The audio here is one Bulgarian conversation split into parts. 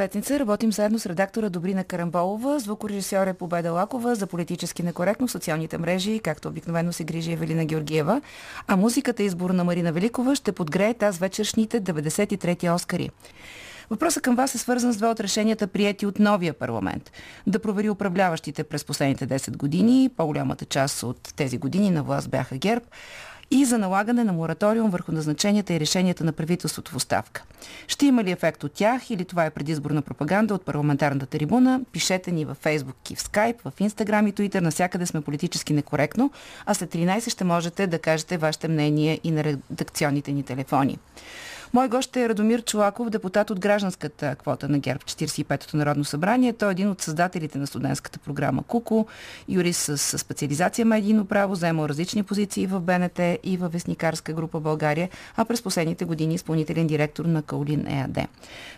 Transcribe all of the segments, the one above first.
Цветница работим заедно с редактора Добрина Карамболова, звукорежисьор е Победа Лакова за политически некоректно в социалните мрежи, както обикновено се грижи Евелина Георгиева. А музиката избор на Марина Великова ще подгрее таз вечершните 93-ти Оскари. Въпросът към вас е свързан с две от решенията, прияти от новия парламент. Да провери управляващите през последните 10 години, по-голямата част от тези години на власт бяха ГЕРБ, и за налагане на мораториум върху назначенията и решенията на правителството в оставка. Ще има ли ефект от тях или това е предизборна пропаганда от парламентарната трибуна? Пишете ни във Facebook и в Skype, в Instagram и Twitter. Насякъде сме политически некоректно, а след 13 ще можете да кажете вашето мнение и на редакционните ни телефони. Мой гост е Радомир Чулаков, депутат от гражданската квота на ГЕРБ 45-то Народно събрание. Той е един от създателите на студентската програма КУКО, юрист с специализация медийно право, заемал различни позиции в БНТ и в Вестникарска група България, а през последните години изпълнителен директор на Каолин ЕАД.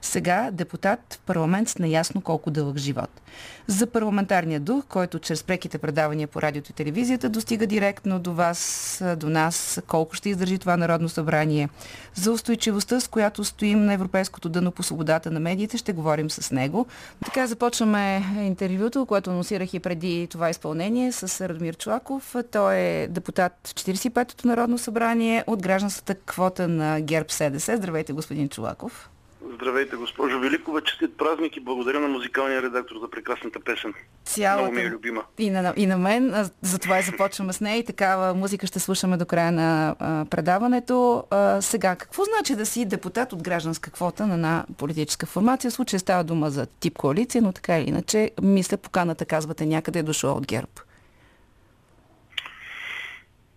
Сега депутат в парламент с наясно колко дълъг живот. За парламентарния дух, който чрез преките предавания по радиото и телевизията достига директно до вас, до нас, колко ще издържи това Народно събрание. За устойчивост смелостта, с която стоим на европейското дъно по свободата на медиите. Ще говорим с него. Така започваме интервюто, което анонсирах и преди това изпълнение с Радомир Чулаков. Той е депутат в 45-то Народно събрание от гражданската квота на ГЕРБ СДС. Здравейте, господин Чулаков. Здравейте, госпожо Великова. Честит празник и благодаря на музикалния редактор за прекрасната песен. Цялата... Много ми е любима. И на, и на мен. Затова и започваме с нея и такава музика ще слушаме до края на а, предаването. А, сега, какво значи да си депутат от гражданска квота на една политическа формация? В случая става дума за тип коалиция, но така или иначе, мисля, поканата казвате някъде е дошла от ГЕРБ.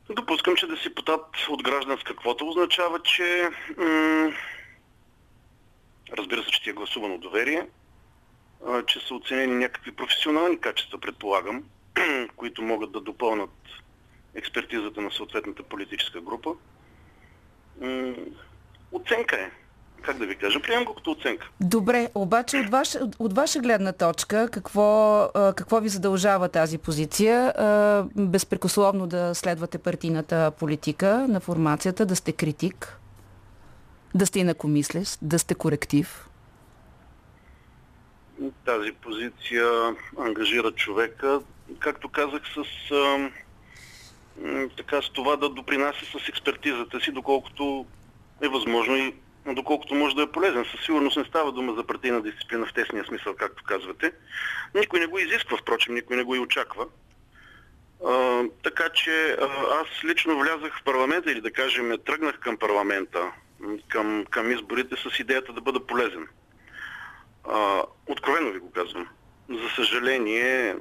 Допускам, че да си депутат от гражданска квота означава, че м- Разбира се, че ти е гласувано доверие, че са оценени някакви професионални качества, предполагам, които могат да допълнат експертизата на съответната политическа група. Оценка е. Как да ви кажа? Приемам го като оценка. Добре, обаче от ваша, от ваша гледна точка, какво, какво ви задължава тази позиция? Безпрекословно да следвате партийната политика на формацията, да сте критик? Да сте инакомислещ, да сте коректив? Тази позиция ангажира човека, както казах, с, а, така, с това да допринася с експертизата си, доколкото е възможно и доколкото може да е полезен. Със сигурност не става дума за партийна дисциплина в тесния смисъл, както казвате. Никой не го изисква, впрочем, никой не го и очаква. А, така че а, аз лично влязах в парламента или да кажем тръгнах към парламента към, към изборите с идеята да бъда полезен. А, откровено ви го казвам. За съжаление,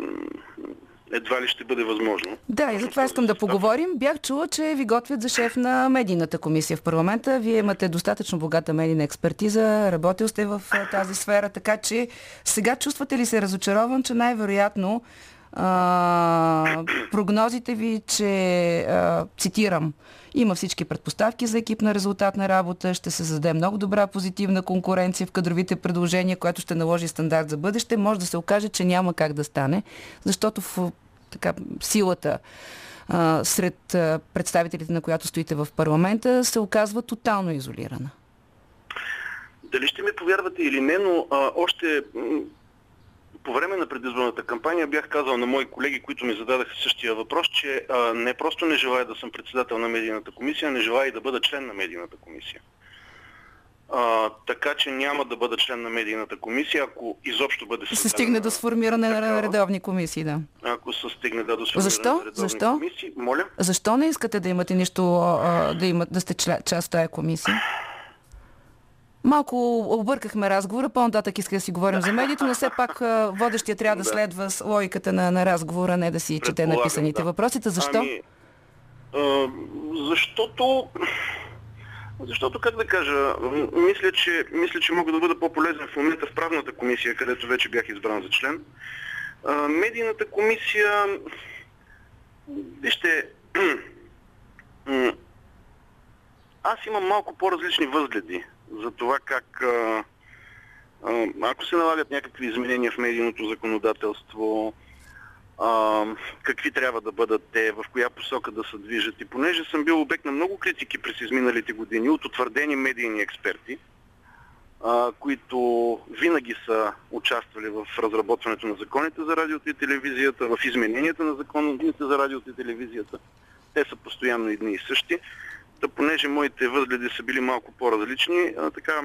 едва ли ще бъде възможно. Да, и за това искам да поговорим. Бях чула, че ви готвят за шеф на медийната комисия в парламента. Вие имате достатъчно богата медийна експертиза, работил сте в тази сфера, така че сега чувствате ли се разочарован, че най-вероятно прогнозите ви, че, а, цитирам, има всички предпоставки за екипна резултатна работа, ще се зададе много добра позитивна конкуренция в кадровите предложения, което ще наложи стандарт за бъдеще. Може да се окаже, че няма как да стане, защото в така, силата а, сред а, представителите, на която стоите в парламента, се оказва тотално изолирана. Дали ще ми повярвате или не, но а, още по време на предизборната кампания бях казал на мои колеги, които ми зададаха същия въпрос, че а, не просто не желая да съм председател на медийната комисия, не желая и да бъда член на медийната комисия. А, така че няма да бъда член на медийната комисия, ако изобщо бъде се стигне до сформиране на редовни комисии, да. Ако се стигне да до сформиране Защо? на редовни Защо? комисии. Моля? Защо не искате да имате нищо, а, да, имат, да сте част от тази комисия? Малко объркахме разговора, по-нататък иска да си говорим за медиите, но все пак водещия трябва да, да следва с логиката на, на разговора, не да си чете написаните да. въпросите. Защо? Ами, а, защото защото, как да кажа, мисля че, мисля, че мога да бъда по-полезен в момента в правната комисия, където вече бях избран за член. А, медийната комисия, вижте, аз имам малко по-различни възгледи за това как ако се налагат някакви изменения в медийното законодателство, какви трябва да бъдат те, в коя посока да се движат. И понеже съм бил обект на много критики през изминалите години от утвърдени медийни експерти, които винаги са участвали в разработването на законите за радиото и телевизията, в измененията на законите за радиото и телевизията. Те са постоянно едни и същи. Та понеже моите възгледи са били малко по-различни, така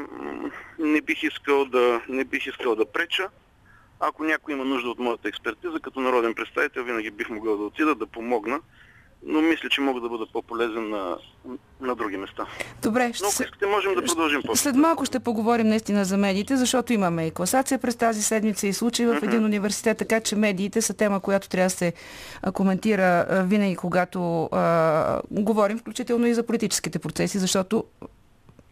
не бих искал да, не бих искал да преча. Ако някой има нужда от моята експертиза, като народен представител, винаги бих могъл да отида да помогна но мисля, че мога да бъда по-полезен на, на други места. Добре, ще... Но ако искате, можем да продължим по След малко ще поговорим наистина за медиите, защото имаме и класация през тази седмица и случай в един университет, така че медиите са тема, която трябва да се коментира винаги, когато а, говорим, включително и за политическите процеси, защото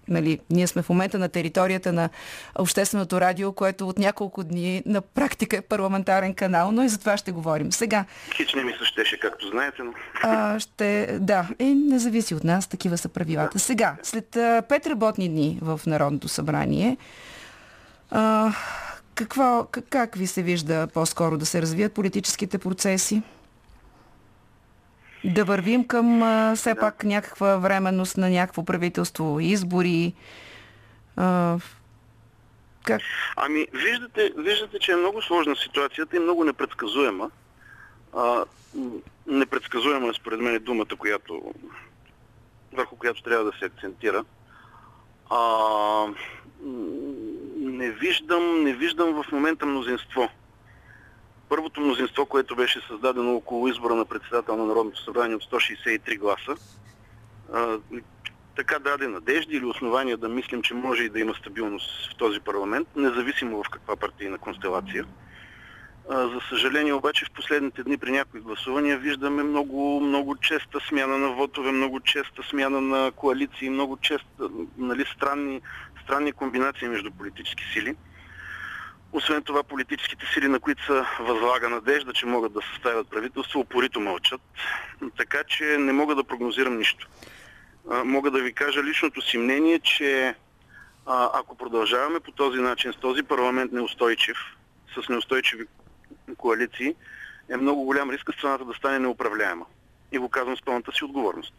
нали, ние сме в момента на територията на Общественото радио, което от няколко дни на практика е парламентарен канал, но и за това ще говорим. Сега... Хич не ми се щеше, както знаете, но... А, ще... Да, и не зависи от нас, такива са правилата. Да. Сега, след а, пет работни дни в Народното събрание, а, какво, как, как ви се вижда по-скоро да се развият политическите процеси? Да вървим към а, все да. пак някаква временност на някакво правителство, избори. А, как? Ами, виждате, виждате, че е много сложна ситуацията и много непредсказуема. А, непредсказуема е според мен думата, която, върху която трябва да се акцентира. А, не виждам, не виждам в момента мнозинство първото мнозинство, което беше създадено около избора на председател на Народното събрание от 163 гласа, а, така даде надежди или основания да мислим, че може и да има стабилност в този парламент, независимо в каква партийна констелация. За съжаление обаче в последните дни при някои гласувания виждаме много, много честа смяна на вотове, много честа смяна на коалиции, много честа нали, странни, странни комбинации между политически сили. Освен това, политическите сили, на които са възлага надежда, че могат да съставят правителство, упорито мълчат. Така че не мога да прогнозирам нищо. Мога да ви кажа личното си мнение, че ако продължаваме по този начин, с този парламент неустойчив, с неустойчиви коалиции, е много голям риск страната да стане неуправляема. И го казвам с пълната си отговорност.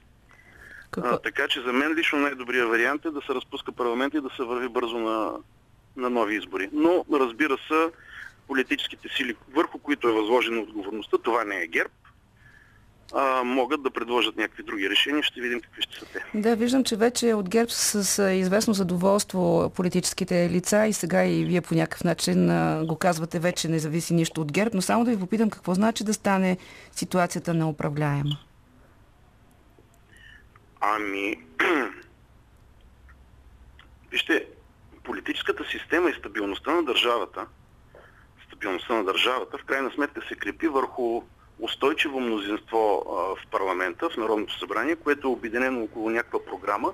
А, така че за мен лично най-добрият вариант е да се разпуска парламент и да се върви бързо на на нови избори. Но, разбира се, политическите сили, върху които е възложена отговорността, това не е ГЕРБ, а, могат да предложат някакви други решения. Ще видим какви ще са те. Да, виждам, че вече от ГЕРБ с известно задоволство политическите лица и сега и вие по някакъв начин го казвате вече не зависи нищо от ГЕРБ, но само да ви попитам какво значи да стане ситуацията неуправляема. Ами, вижте, политическата система и стабилността на държавата, стабилността на държавата в крайна сметка се крепи върху устойчиво мнозинство в парламента, в Народното събрание, което е обединено около някаква програма,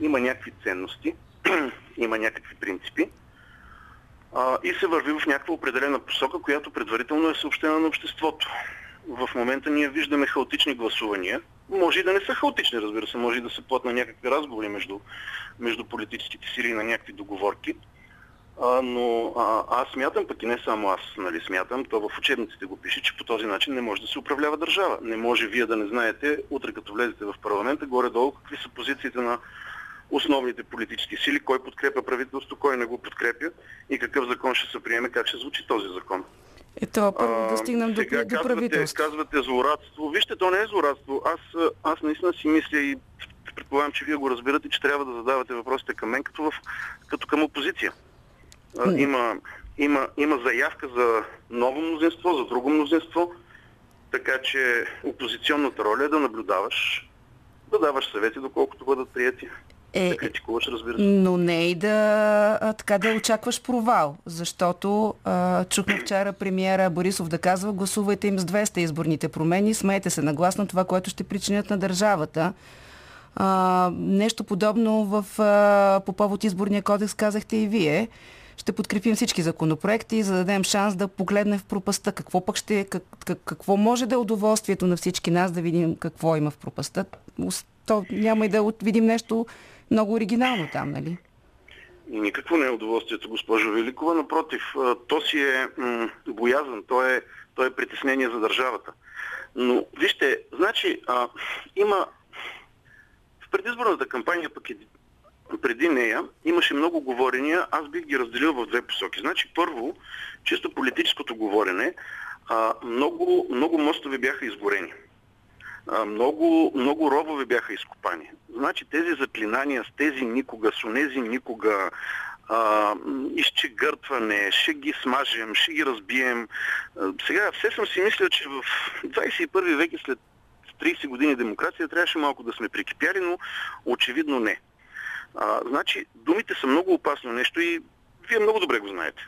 има някакви ценности, има някакви принципи и се върви в някаква определена посока, която предварително е съобщена на обществото. В момента ние виждаме хаотични гласувания. Може и да не са хаотични, разбира се, може и да се плат на някакви разговори между между политическите сили на някакви договорки. А, но а, аз смятам, пък и не само аз нали, смятам, то в учебниците го пише, че по този начин не може да се управлява държава. Не може вие да не знаете, утре като влезете в парламента, горе-долу какви са позициите на основните политически сили, кой подкрепя правителство, кой не го подкрепя и какъв закон ще се приеме, как ще звучи този закон. Ето, първо да стигнем до, сега, до правителство. Казвате злорадство. Вижте, то не е злорадство. Аз, аз наистина си мисля и предполагам, че вие го разбирате, че трябва да задавате въпросите към мен като, в, като към опозиция. А, има, има, има заявка за ново мнозинство, за друго мнозинство, така че опозиционната роля е да наблюдаваш, да даваш съвети, доколкото бъдат прияти. Е, да критикуваш, разбира се. Но не и да, а, така да очакваш провал, защото а, чухме вчера премиера Борисов да казва гласувайте им с 200 изборните промени, смейте се нагласно това, което ще причинят на държавата. А, нещо подобно в, а, по повод изборния кодекс казахте и вие. Ще подкрепим всички законопроекти, за да дадем шанс да погледнем в пропаста. Какво пък ще, как, как, какво може да е удоволствието на всички нас да видим какво има в пропаста. то няма и да видим нещо много оригинално там, нали? Никакво не е удоволствието, госпожо Великова. Напротив, то си е м- боязан, то е, то е притеснение за държавата. Но, вижте, значи, а, има в предизборната кампания, пък и преди нея, имаше много говорения, аз бих ги разделил в две посоки. Значи, първо, чисто политическото говорене, а, много, много мостове бяха изгорени а, много, много робове бяха изкопани. Значи тези заклинания с тези никога, с онези никога, а, изчегъртване, ще ги смажем, ще ги разбием. А, сега все съм си мисля, че в 21 век и след 30 години демокрация трябваше малко да сме прикипяли, но очевидно не. А, значи, думите са много опасно нещо и вие много добре го знаете.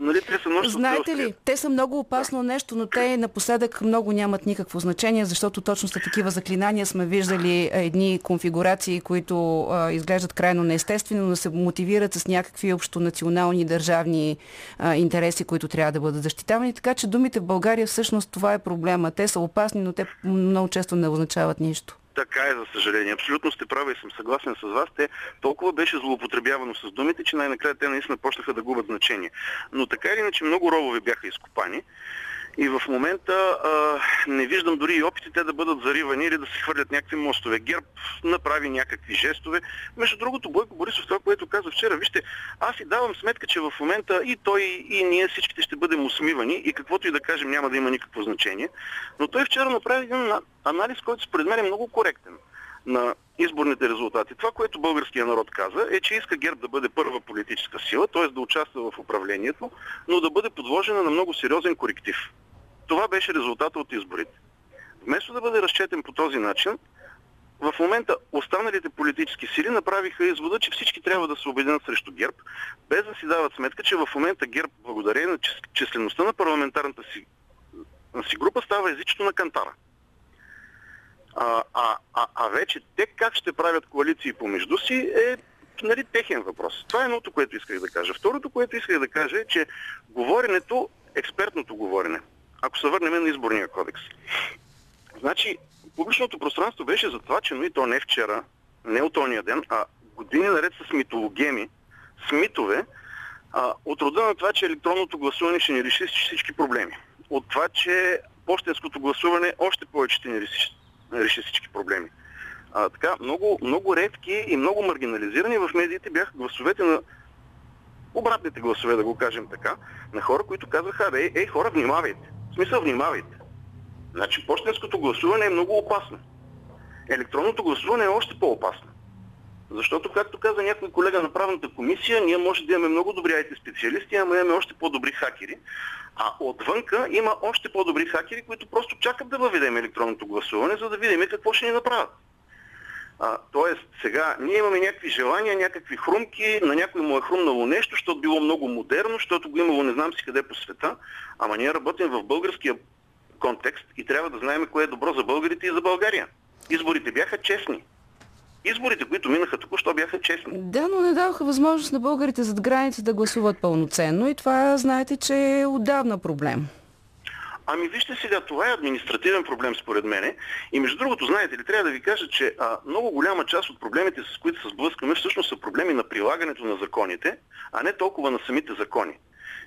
Нали, те са множество Знаете ли, те са много опасно нещо, но те напоследък много нямат никакво значение, защото точно с такива заклинания сме виждали едни конфигурации, които а, изглеждат крайно неестествено, но се мотивират с някакви общонационални държавни а, интереси, които трябва да бъдат защитавани. Така че думите в България всъщност това е проблема. Те са опасни, но те много често не означават нищо. Така е, за съжаление. Абсолютно сте права и съм съгласен с вас. Те толкова беше злоупотребявано с думите, че най-накрая те наистина почнаха да губят значение. Но така или иначе много робове бяха изкопани. И в момента а, не виждам дори и опитите да бъдат заривани или да се хвърлят някакви мостове. Герб направи някакви жестове. Между другото, Бойко Борисов, това, което каза вчера, вижте, аз си давам сметка, че в момента и той, и ние всичките ще бъдем усмивани и каквото и да кажем няма да има никакво значение. Но той вчера направи един анализ, който според мен е много коректен на изборните резултати. Това, което българския народ каза, е, че иска ГЕРБ да бъде първа политическа сила, т.е. да участва в управлението, но да бъде подложена на много сериозен коректив. Това беше резултата от изборите. Вместо да бъде разчетен по този начин, в момента останалите политически сили направиха извода, че всички трябва да се обединят срещу ГЕРБ, без да си дават сметка, че в момента ГЕРБ, благодарение на числеността на парламентарната си, си група, става езичето на кантара. А, а, а, а вече те как ще правят коалиции помежду си е нали, техен въпрос. Това е едното, което исках да кажа. Второто, което исках да кажа е, че говоренето, експертното говорене, ако се върнем на изборния кодекс. Значи, публичното пространство беше за това, че но и то не вчера, не от ония ден, а години наред с митологеми, с митове, а, от рода на това, че електронното гласуване ще ни реши всички проблеми. От това, че почтенското гласуване още повече ще ни реши, реши всички проблеми. А, така, много, много редки и много маргинализирани в медиите бяха гласовете на обратните гласове, да го кажем така, на хора, които казваха, ей, ей, хора, внимавайте. В смисъл, внимавайте. Значи, почтенското гласуване е много опасно. Електронното гласуване е още по-опасно. Защото, както каза някой колега на правната комисия, ние може да имаме много добри IT специалисти, ама имаме още по-добри хакери. А отвънка има още по-добри хакери, които просто чакат да въведем електронното гласуване, за да видим какво ще ни направят. А, тоест, сега ние имаме някакви желания, някакви хрумки, на някой му е хрумнало нещо, защото било много модерно, защото го имало не знам си къде по света, ама ние работим в българския контекст и трябва да знаем кое е добро за българите и за България. Изборите бяха честни. Изборите, които минаха току-що, бяха честни. Да, но не даваха възможност на българите зад граница да гласуват пълноценно и това знаете, че е отдавна проблем. Ами вижте сега, това е административен проблем според мене. И между другото, знаете ли, трябва да ви кажа, че а, много голяма част от проблемите, с които се сблъскаме, всъщност са проблеми на прилагането на законите, а не толкова на самите закони.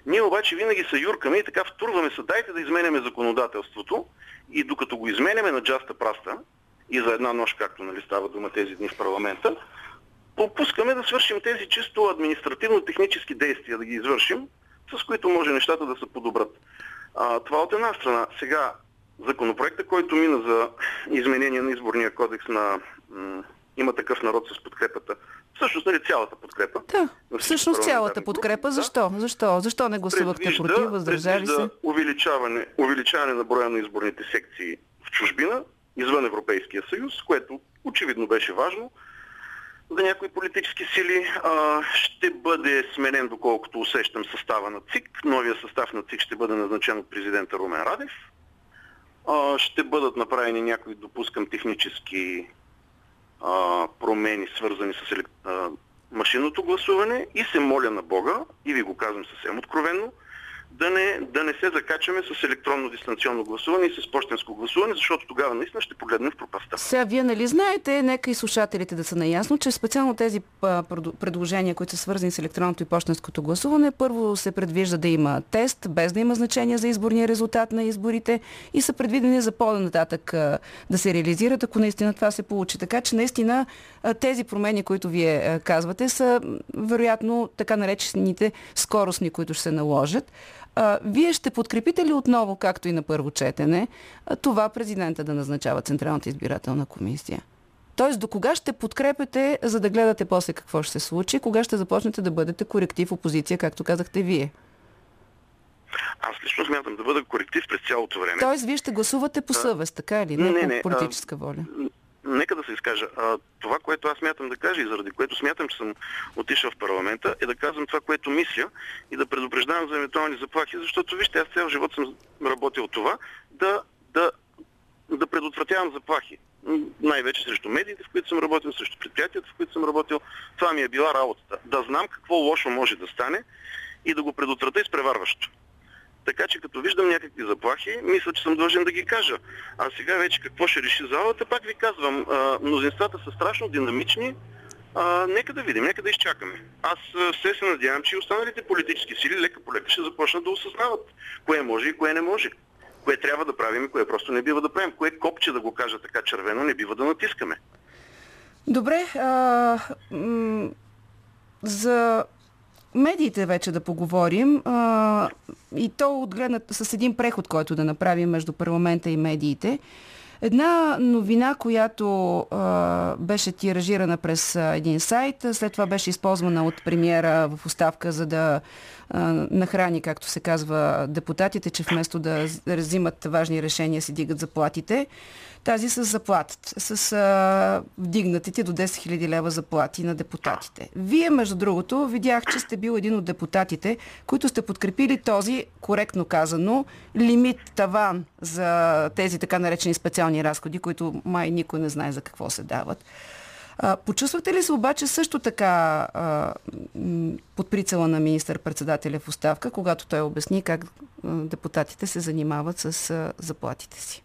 Ние обаче винаги се юркаме и така втурваме се, дайте да изменяме законодателството и докато го изменяме на джаста праста и за една нощ, както нали, става дума тези дни в парламента, пропускаме да свършим тези чисто административно-технически действия, да ги извършим, с които може нещата да се подобрат. А, това от една страна. Сега, законопроекта, който мина за изменение на изборния кодекс на м- има такъв народ с подкрепата. Всъщност, нали, цялата подкрепа. Да, всъщност цялата подкрепа. Защо? Да? Защо? Защо не гласувахте предвижда, против? Въздържали се? Увеличаване, увеличаване на броя на изборните секции в чужбина, извън Европейския съюз, което очевидно беше важно за някои политически сили. А, ще бъде сменен, доколкото усещам, състава на ЦИК. Новия състав на ЦИК ще бъде назначен от президента Румен Радев. А, ще бъдат направени някои, допускам, технически а, промени, свързани с а, машинното гласуване и се моля на Бога, и ви го казвам съвсем откровенно, да не, да не се закачаме с електронно дистанционно гласуване и с почтенско гласуване, защото тогава наистина ще погледнем в пропаста. Сега вие нали знаете, нека и слушателите да са наясно, че специално тези предложения, които са свързани с електронното и почтенското гласуване, първо се предвижда да има тест, без да има значение за изборния резултат на изборите и са предвидени за по-нататък да се реализират, ако наистина това се получи. Така че наистина тези промени, които вие казвате, са вероятно така наречените скоростни, които ще се наложат. А, вие ще подкрепите ли отново, както и на първо четене, това президента да назначава Централната избирателна комисия? Тоест, до кога ще подкрепете, за да гледате после какво ще се случи? Кога ще започнете да бъдете коректив опозиция, както казахте вие? Аз лично смятам да бъда коректив през цялото време. Тоест, вие ще гласувате по съвест, така или не, не, не по политическа воля? Нека да се изкажа. А, това, което аз смятам да кажа и заради което смятам, че съм отишъл в парламента, е да казвам това, което мисля и да предупреждавам за евентуални заплахи, защото вижте, аз цял живот съм работил това, да, да, да предотвратявам заплахи. Най-вече срещу медиите, в които съм работил, срещу предприятията, в които съм работил. Това ми е била работата. Да знам какво лошо може да стане и да го предотвратя изпреварващо. Така че като виждам някакви заплахи, мисля, че съм длъжен да ги кажа. А сега вече какво ще реши залата, пак ви казвам, а, мнозинствата са страшно динамични, а, нека да видим, нека да изчакаме. Аз все се надявам, че и останалите политически сили лека по лека ще започнат да осъзнават кое може и кое не може. Кое трябва да правим и кое просто не бива да правим. Кое копче, да го кажа така червено, не бива да натискаме. Добре. А, за медиите вече да поговорим. А, и то отгледнат с един преход, който да направим между парламента и медиите. Една новина, която а, беше тиражирана през а, един сайт, след това беше използвана от премиера в оставка, за да а, нахрани, както се казва, депутатите, че вместо да взимат важни решения си дигат заплатите тази с заплатата, с а, вдигнатите до 10 000 лева заплати на депутатите. Вие, между другото, видях, че сте бил един от депутатите, които сте подкрепили този, коректно казано, лимит, таван за тези така наречени специални разходи, които май никой не знае за какво се дават. А, почувствате ли се обаче също така а, под прицела на министър-председателя в оставка, когато той обясни как депутатите се занимават с а, заплатите си?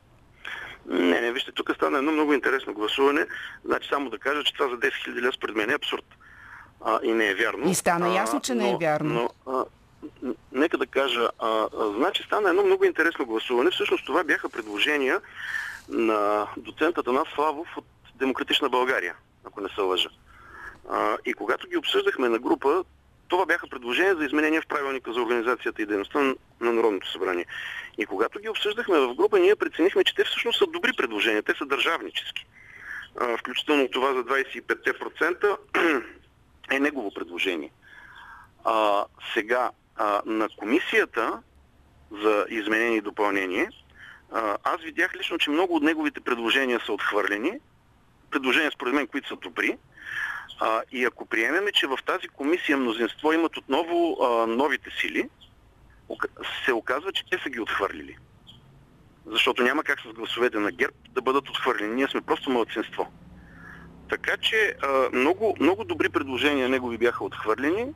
Не, не, вижте, тук стана едно много интересно гласуване. Значи само да кажа, че това за 10 000 лева според мен е абсурд. А, и не е вярно. И стана ясно, че не е вярно. Но, а, нека да кажа, а, а, значи стана едно много интересно гласуване. Всъщност това бяха предложения на доцентата на Славов от Демократична България, ако не се лъжа. А, и когато ги обсъждахме на група, това бяха предложения за изменения в правилника за организацията и дейността на Народното събрание. И когато ги обсъждахме в група, ние преценихме, че те всъщност са добри предложения, те са държавнически. Включително това за 25% е негово предложение. А, сега, а, на комисията за изменение и допълнение, а, аз видях лично, че много от неговите предложения са отхвърлени. Предложения, според мен, които са добри. А, и ако приемеме, че в тази комисия мнозинство имат отново а, новите сили, се оказва, че те са ги отхвърлили. Защото няма как с гласовете на ГЕРБ да бъдат отхвърлени. Ние сме просто младсинство. Така че а, много, много добри предложения негови бяха отхвърлени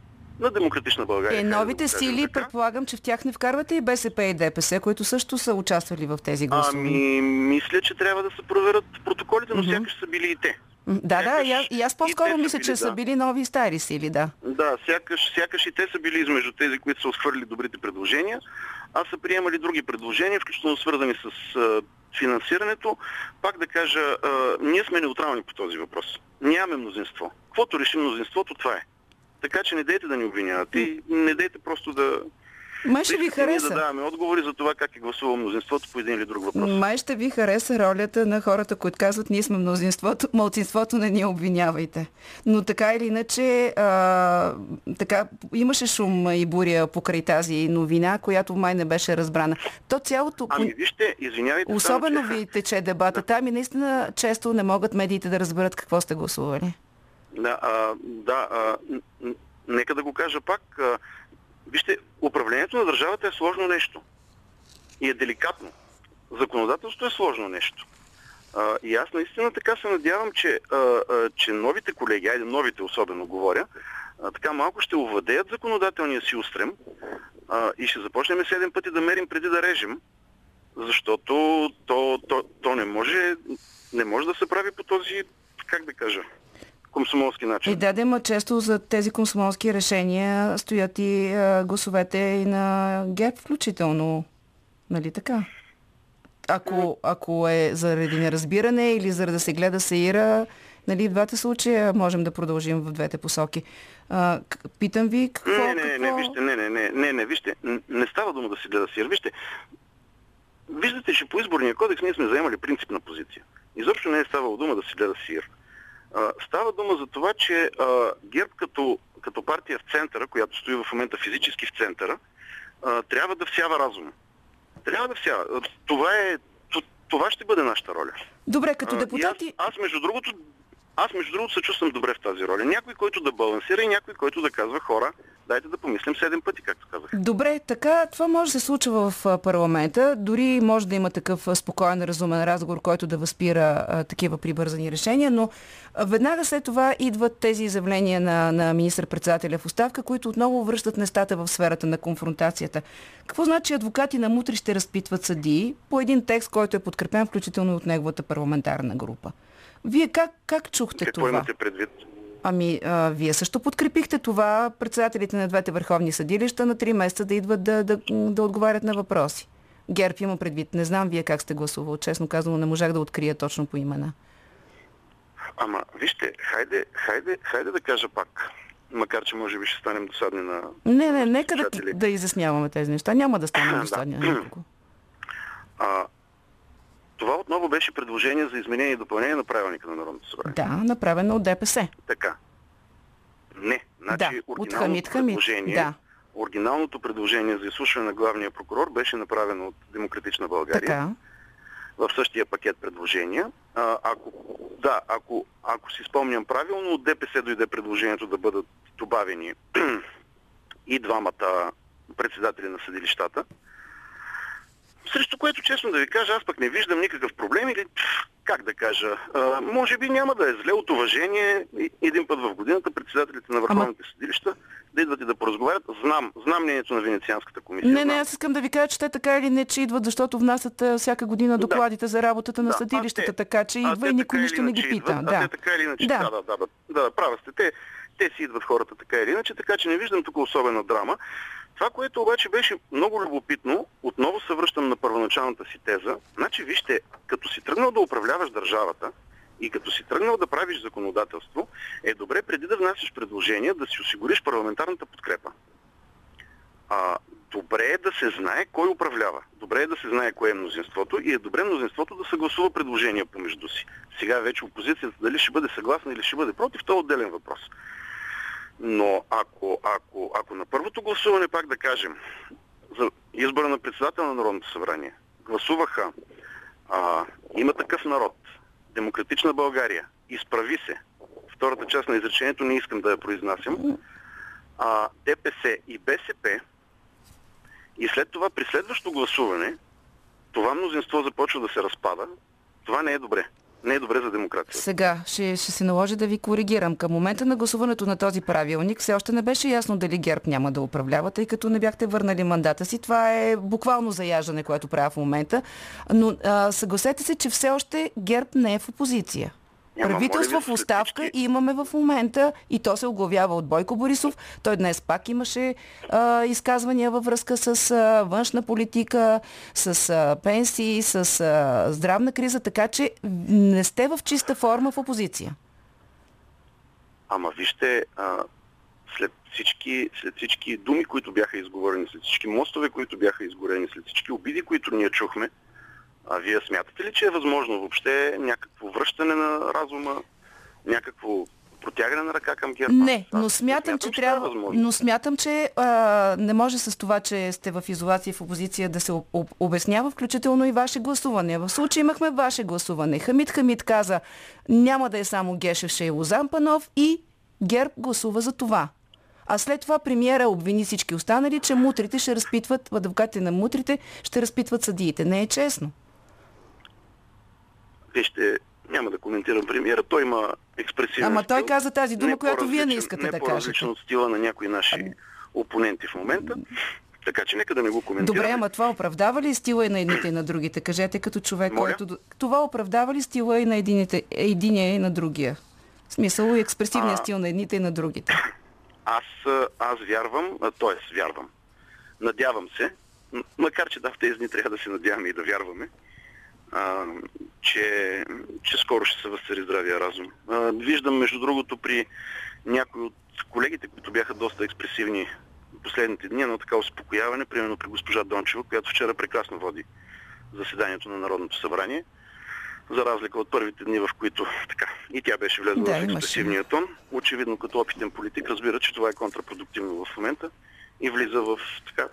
на Демократична България. Е, новите да сили, така. предполагам, че в тях не вкарвате и БСП и ДПС, които също са участвали в тези гласове. Ами, мисля, че трябва да се проверят протоколите, но mm-hmm. сякаш са били и те. Да, да, и аз, и аз по-скоро мисля, че да. са били нови и стари сили, да. Да, сякаш, сякаш и те са били измежду тези, които са отхвърли добрите предложения, а са приемали други предложения, включително свързани с а, финансирането. Пак да кажа, а, ние сме неутрални по този въпрос. Нямаме мнозинство. Каквото реши мнозинството, това е. Така че не дейте да ни обвинявате и не дейте просто да, май ще ви хареса. да даваме отговори за това как е гласувал мнозинството по един или друг въпрос. Май ще ви хареса ролята на хората, които казват, ние сме мнозинството, малцинството не ни обвинявайте. Но така или иначе, а, така, имаше шум и буря покрай тази новина, която май не беше разбрана. То цялото... Ами вижте, извинявайте. Особено само, че... ви тече дебата. Да. Там и наистина често не могат медиите да разберат какво сте гласували. Да, а, да а, нека да го кажа пак. А, Вижте, управлението на държавата е сложно нещо. И е деликатно. Законодателството е сложно нещо. А, и аз наистина така се надявам, че, а, а, че новите колеги, айде новите особено говоря, а, така малко ще овладеят законодателния си устрем, а, и ще започнем седем пъти да мерим преди да режем, защото то, то, то не, може, не може да се прави по този, как да кажа, комсомолски начин. И да, да, ма често за тези комсомолски решения стоят и а, гласовете и на ГЕП включително. Нали така? Ако, ако е заради неразбиране или заради да се гледа сеира, нали, в двата случая можем да продължим в двете посоки. А, питам ви какво... Не, не, какво... не, вижте, не, не, не, не, не, вижте, не става дума да се гледа сир. Вижте, виждате, че по изборния кодекс ние сме заемали принципна позиция. Изобщо не е ставало дума да се гледа сир. Става дума за това, че ГЕРБ като, като партия в центъра, която стои в момента физически в центъра, трябва да всява разум. Трябва да всява. Това е това ще бъде нашата роля. Добре, като депутати... Аз, аз, между другото, аз, между другото, се чувствам добре в тази роля. Някой, който да балансира и някой, който да казва хора, дайте да помислим седем пъти, както казах. Добре, така това може да се случва в парламента. Дори може да има такъв спокоен, разумен разговор, който да възпира а, такива прибързани решения, но веднага след това идват тези изявления на, на министър-председателя в оставка, които отново връщат нещата в сферата на конфронтацията. Какво значи адвокати на мутри ще разпитват съдии по един текст, който е подкрепен включително и от неговата парламентарна група? Вие как, как чухте Какво това? имате предвид? Ами, а, вие също подкрепихте това председателите на двете върховни съдилища на три месеца да идват да, да, да отговарят на въпроси. Герб има предвид. Не знам вие как сте гласувал. Честно казано, не можах да открия точно по имена. Ама, вижте, хайде, хайде, хайде да кажа пак. Макар, че може би ще станем досадни на... Не, не, нека да, да изясняваме тези неща. Няма да станем досадни на никого. А, това отново беше предложение за изменение и допълнение на правилника на Народното събрание. Да, направено от ДПС. Така. Не. Значи, да, от Хамид Хамид. Да. Оригиналното предложение за изслушване на главния прокурор беше направено от Демократична България. Така. В същия пакет предложения. А, ако, да, ако, ако си спомням правилно, от ДПС дойде предложението да бъдат добавени и двамата председатели на съдилищата. Срещу което, честно да ви кажа, аз пък не виждам никакъв проблем или, как да кажа, а, може би няма да е зле от уважение един път в годината председателите на върховните Ама... съдилища да идват и да поразговарят. Знам, знам мнението на Венецианската комисия. Не, не, аз искам да ви кажа, че те така или не, че идват, защото внасят всяка година докладите да. за работата на да, съдилищата, те, така че идва и никой нищо не ги пита. Идват, да. А те така или иначе, да, да, да, да, да, права сте. Те, те си идват хората така или иначе, така че не виждам тук особена драма. Това, което обаче беше много любопитно, отново се връщам на първоначалната си теза. Значи, вижте, като си тръгнал да управляваш държавата и като си тръгнал да правиш законодателство, е добре преди да внасяш предложения да си осигуриш парламентарната подкрепа. А, добре е да се знае кой управлява. Добре е да се знае кое е мнозинството и е добре мнозинството да съгласува предложения помежду си. Сега вече опозицията дали ще бъде съгласна или ще бъде против, то е отделен въпрос. Но ако, ако, ако на първото гласуване, пак да кажем, за избора на председател на Народното събрание, гласуваха а, има такъв народ, Демократична България, изправи се, втората част на изречението не искам да я произнасям, а, ДПС и БСП, и след това при следващото гласуване, това мнозинство започва да се разпада, това не е добре не е добре за демокрация. Сега ще, ще се наложи да ви коригирам. Към момента на гласуването на този правилник все още не беше ясно дали ГЕРБ няма да управлява, тъй като не бяхте върнали мандата си. Това е буквално заяждане, което правя в момента. Но а, съгласете се, че все още ГЕРБ не е в опозиция. Няма, Правителство в оставка всички... имаме в момента и то се оглавява от Бойко Борисов. Той днес пак имаше а, изказвания във връзка с а, външна политика, с а, пенсии, с а, здравна криза, така че не сте в чиста форма в опозиция. Ама вижте, а, след всички, след всички думи, които бяха изговорени, след всички мостове, които бяха изгорени, след всички обиди, които ние чухме, а вие смятате ли, че е възможно въобще някакво връщане на разума, някакво протягане на ръка към ГЕРБ? Не, но смятам, че, че трябва. Е но смятам, че а, не може с това, че сте в изолация в опозиция да се об, обяснява, включително и ваше гласуване. В случай имахме ваше гласуване. Хамид Хамид каза, няма да е само Гешев, ще е Лозан Панов и ГЕРБ гласува за това. А след това премиера обвини всички останали, че мутрите ще разпитват, адвокатите на мутрите ще разпитват съдиите. Не е честно. Вижте, няма да коментирам премиера, той има експресивен Ама той каза тази дума, която вие не искате не да кажете. от стила на някои наши опоненти в момента. Така че нека да не го коментираме. Добре, ама това оправдава ли стила и на едните и на другите? Кажете като човек, Моля? който... Това оправдава ли стила и на едините, единия и на другия? В смисъл и експресивния А. стил на едните и на другите. Аз, аз вярвам, т.е. вярвам. Надявам се, макар че да, в тези дни трябва да се надяваме и да вярваме, а, че, че скоро ще се възцари здравия разум. А, виждам, между другото, при някои от колегите, които бяха доста експресивни последните дни, едно така успокояване, примерно при госпожа Дончева, която вчера прекрасно води заседанието на Народното събрание, за разлика от първите дни, в които така, и тя беше влезла Да, в експресивния тон. Очевидно, като опитен политик, разбира, че това е контрапродуктивно в момента и влиза в така,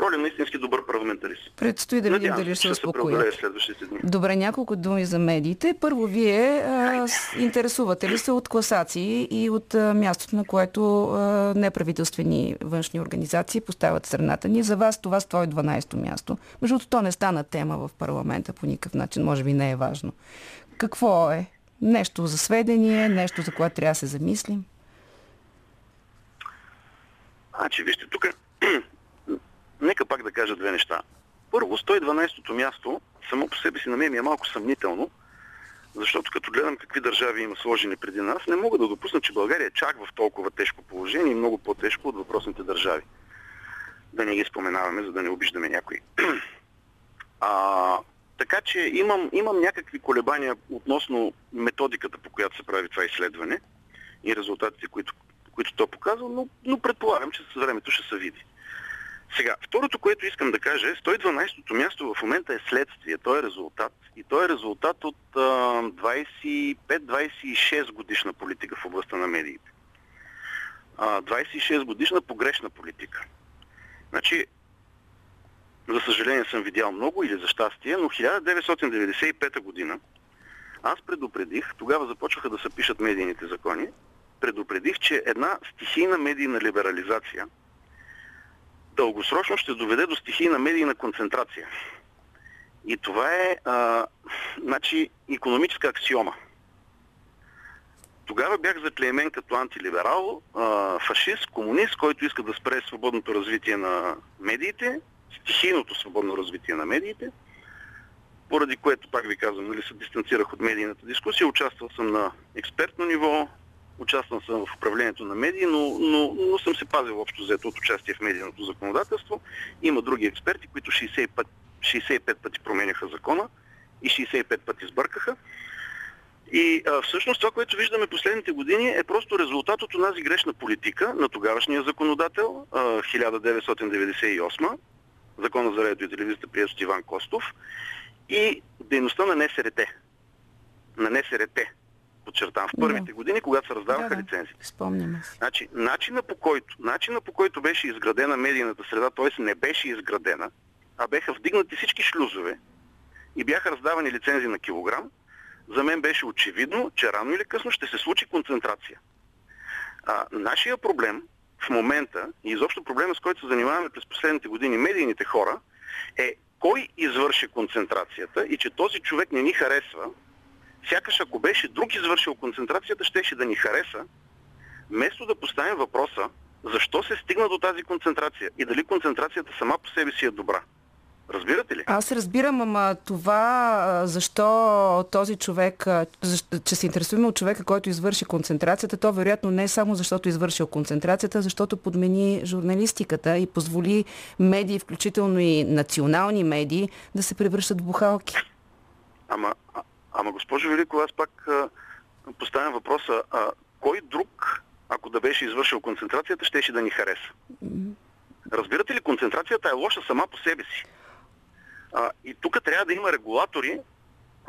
роля на истински добър парламентарист. Предстои да видим дали ще се успокоят. следващите дни. Добре, няколко думи за медиите. Първо, вие а, интересувате ли се от класации и от а, мястото, на което а, неправителствени външни организации поставят страната ни? За вас това 112-то място. Между то не стана тема в парламента по никакъв начин, може би не е важно. Какво е? Нещо за сведение, нещо за което трябва да се замислим? Значи, вижте, тук нека пак да кажа две неща. Първо, 112-то място само по себе си на мен е малко съмнително, защото като гледам какви държави има сложени преди нас, не мога да допусна, че България е чак в толкова тежко положение и много по-тежко от въпросните държави. Да не ги споменаваме, за да не обиждаме някой. А, така че имам, имам някакви колебания относно методиката, по която се прави това изследване и резултатите, които, които то показва, но, но предполагам, че с времето ще се види. Сега, второто, което искам да кажа е, 112-то място в момента е следствие, то е резултат. И то е резултат от а, 25-26 годишна политика в областта на медиите. А, 26 годишна погрешна политика. Значи, за съжаление съм видял много или за щастие, но 1995 година аз предупредих, тогава започваха да се пишат медийните закони, предупредих, че една стихийна медийна либерализация дългосрочно ще доведе до стихийна медийна концентрация. И това е а, значи, економическа аксиома. Тогава бях заклеймен като антилиберал, а, фашист, комунист, който иска да спре свободното развитие на медиите, стихийното свободно развитие на медиите, поради което, пак ви казвам, нали, се дистанцирах от медийната дискусия, участвал съм на експертно ниво, участвал съм в управлението на медии, но, но, но съм се пазил общо взето от участие в медийното законодателство. Има други експерти, които 65, 65 пъти променяха закона и 65 пъти сбъркаха. И а, всъщност това, което виждаме последните години е просто резултат от тази грешна политика на тогавашния законодател а, 1998, закона за радио и телевизията прият Иван Костов и дейността на НСРТ. На НСРТ, подчертавам, в първите Да. години, когато се раздаваха Да, да. лицензии. Спомняме си. Значи, начина по който, начина по който беше изградена медийната среда, т.е. не беше изградена, а беха вдигнати всички шлюзове и бяха раздавани лицензии на килограм, за мен беше очевидно, че рано или късно ще се случи концентрация. А, нашия проблем в момента и изобщо проблема, с който се занимаваме през последните години медийните хора, е кой извърши концентрацията и че този човек не ни харесва, сякаш ако беше друг извършил концентрацията, щеше да ни хареса, вместо да поставим въпроса защо се стигна до тази концентрация и дали концентрацията сама по себе си е добра. Разбирате ли? Аз разбирам, ама това защо този човек, защо, че се интересуваме от човека, който извърши концентрацията, то вероятно не е само защото извършил концентрацията, защото подмени журналистиката и позволи медии, включително и национални медии, да се превръщат в бухалки. Ама, ама госпожо Велико, аз пак а, поставям въпроса, а, кой друг, ако да беше извършил концентрацията, щеше да ни хареса? Разбирате ли, концентрацията е лоша сама по себе си. А, и тук трябва да има регулатори,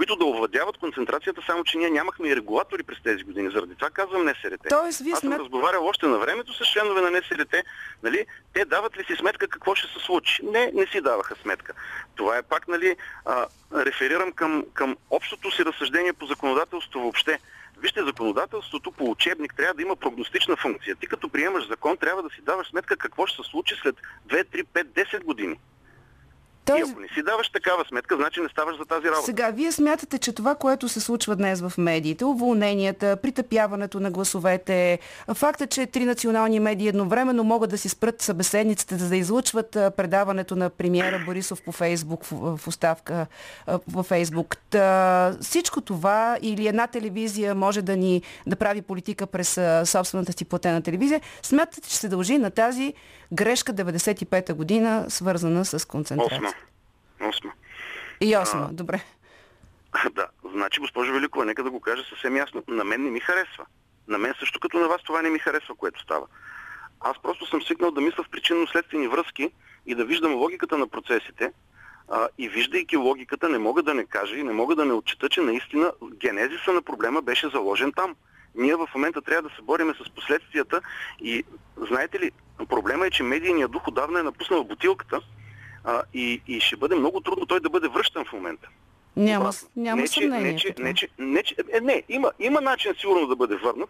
които да овладяват концентрацията, само че ние нямахме и регулатори през тези години. Заради това казвам НСРТ. Тоест, вие Аз съм разговарял още на времето с членове на НСРТ. Нали, те дават ли си сметка какво ще се случи? Не, не си даваха сметка. Това е пак, нали, а, реферирам към, към общото си разсъждение по законодателство въобще. Вижте, законодателството по учебник трябва да има прогностична функция. Ти като приемаш закон, трябва да си даваш сметка какво ще се случи след 2, 3, 5, 10 години. Той... И ако не си даваш такава сметка, значи не ставаш за тази работа. Сега, вие смятате, че това, което се случва днес в медиите, уволненията, притъпяването на гласовете, факта, че три национални медии едновременно могат да си спрат събеседниците, за да излучват предаването на премиера Борисов по Фейсбук, в, в оставка във Фейсбук. Та, всичко това или една телевизия може да ни да прави политика през собствената си платена телевизия, смятате, че се дължи на тази грешка 95-та година, свързана с концентрация? Осма. И осма, а, добре. Да, значи, госпожо Великова, нека да го кажа съвсем ясно. На мен не ми харесва. На мен също като на вас това не ми харесва, което става. Аз просто съм свикнал да мисля в причинно-следствени връзки и да виждам логиката на процесите. А, и виждайки логиката, не мога да не кажа и не мога да не отчита, че наистина генезиса на проблема беше заложен там. Ние в момента трябва да се бориме с последствията и знаете ли, проблема е, че медийният дух отдавна е напуснал бутилката а, и, и ще бъде много трудно той да бъде връщан в момента. Няма, няма не, съмнение. Не, че, не, че, не, че, е, не има, има начин сигурно да бъде върнат,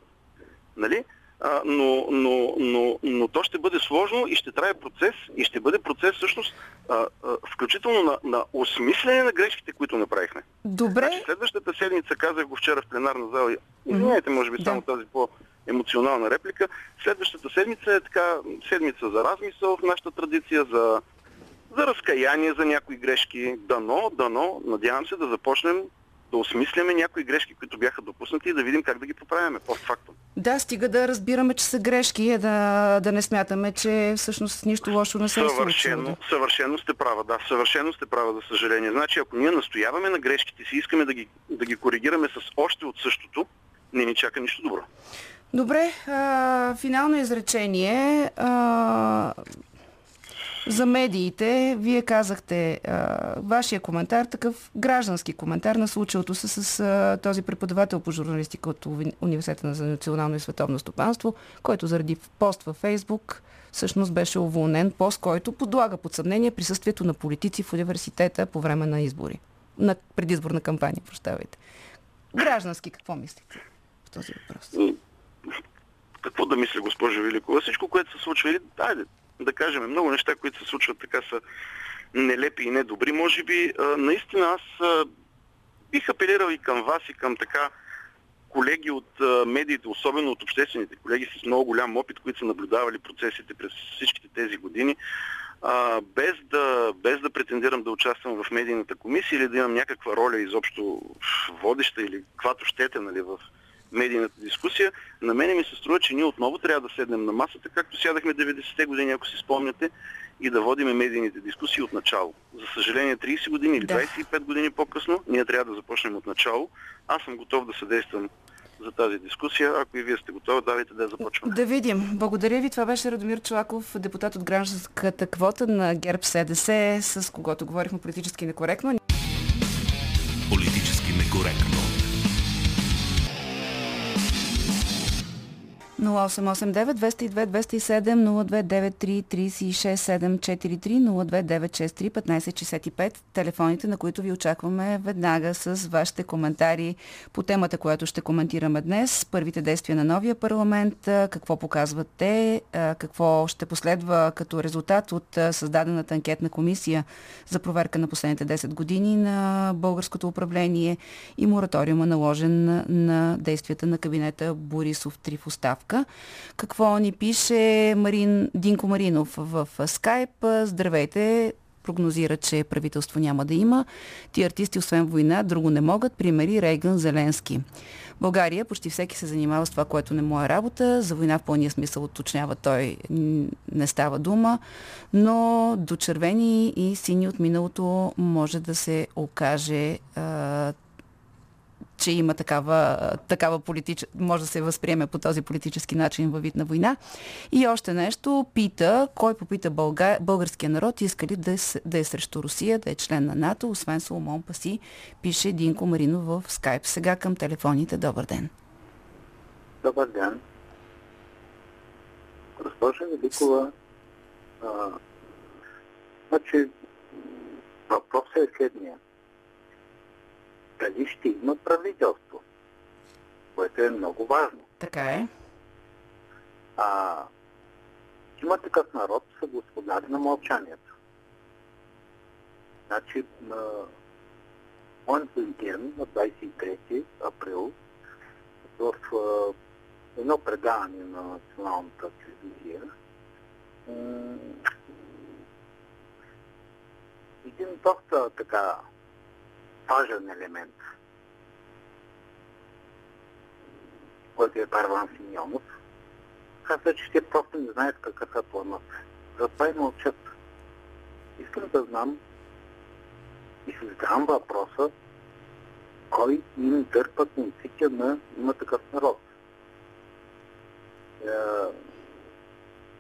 нали? А, но, но, но, но то ще бъде сложно и ще трае процес и ще бъде процес всъщност а, а, включително на, на осмислене на грешките, които направихме. Добре. Значи, следващата седмица, казах го вчера в пленарна зала, извинете, може би да. само тази по емоционална реплика. Следващата седмица е така седмица за размисъл в нашата традиция, за за разкаяние за някои грешки. Дано, дано, надявам се да започнем да осмисляме някои грешки, които бяха допуснати и да видим как да ги поправяме постфактум. Да, стига да разбираме, че са грешки и да, да не смятаме, че всъщност нищо лошо не се е случило. Съвършено сте права, да. Съвършено сте права, за съжаление. Значи, ако ние настояваме на грешките си, искаме да ги, да ги коригираме с още от същото, не ни чака нищо добро. Добре, а, финално изречение. А, за медиите, вие казахте а, вашия коментар, такъв граждански коментар на случилото се с а, този преподавател по журналистика от Университета за национално и световно стопанство, който заради пост във Фейсбук всъщност беше уволнен, пост, който подлага под съмнение присъствието на политици в университета по време на избори. На предизборна кампания, прощавайте. Граждански, какво мислите в този въпрос? Какво да мисля, госпожа Великова? Всичко, което се случва, или, дайде, да кажем, много неща, които се случват така са нелепи и недобри. Може би, наистина аз бих апелирал и към вас, и към така колеги от медиите, особено от обществените колеги с много голям опит, които са наблюдавали процесите през всичките тези години, а, без, да, без да претендирам да участвам в медийната комисия или да имам някаква роля изобщо водеща или каквато щете нали, в медийната дискусия, на мене ми се струва, че ние отново трябва да седнем на масата, както сядахме 90-те години, ако си спомняте, и да водиме медийните дискусии от начало. За съжаление, 30 години или 25 години по-късно, ние трябва да започнем от начало. Аз съм готов да съдействам за тази дискусия. Ако и вие сте готови, давайте да започваме. Да видим. Благодаря ви. Това беше Радомир Чулаков, депутат от гражданската квота на ГЕРБ СДС, с когото говорихме политически некоректно. Политически некоректно. 0889 202 207 0293 36 743 02963 1565 телефоните, на които ви очакваме веднага с вашите коментари по темата, която ще коментираме днес. Първите действия на новия парламент, какво показват те, какво ще последва като резултат от създадената анкетна комисия за проверка на последните 10 години на българското управление и мораториума наложен на действията на кабинета Борисов 3 в оставка заявка. Какво ни пише Марин, Динко Маринов в скайп? Здравейте, прогнозира, че правителство няма да има. Ти артисти, освен война, друго не могат. Примери Рейган, Зеленски. България почти всеки се занимава с това, което не му е работа. За война в пълния смисъл уточнява той не става дума, но до червени и сини от миналото може да се окаже че има такава, такава политич... може да се възприеме по този политически начин във вид на война. И още нещо, пита, кой попита Бълга... българския народ, иска ли да е, да е срещу Русия, да е член на НАТО, освен Соломон Паси, пише Динко Маринов в скайп. Сега към телефоните. Добър ден. Добър ден. Госпожа Великова, а, значи въпросът е следния дали ще има правителство, което е много важно. Така е. А има такъв народ са господари на мълчанието. Значи, на моят ден, на 23 април, в а, едно предаване на националната телевизия, един доста така важен елемент, който е Парван Симеонов, каза, че те просто не знаят какъв е планът. Затова и мълчат. Искам да знам и си задавам въпроса, кой им дърпа конците на има такъв народ. Е,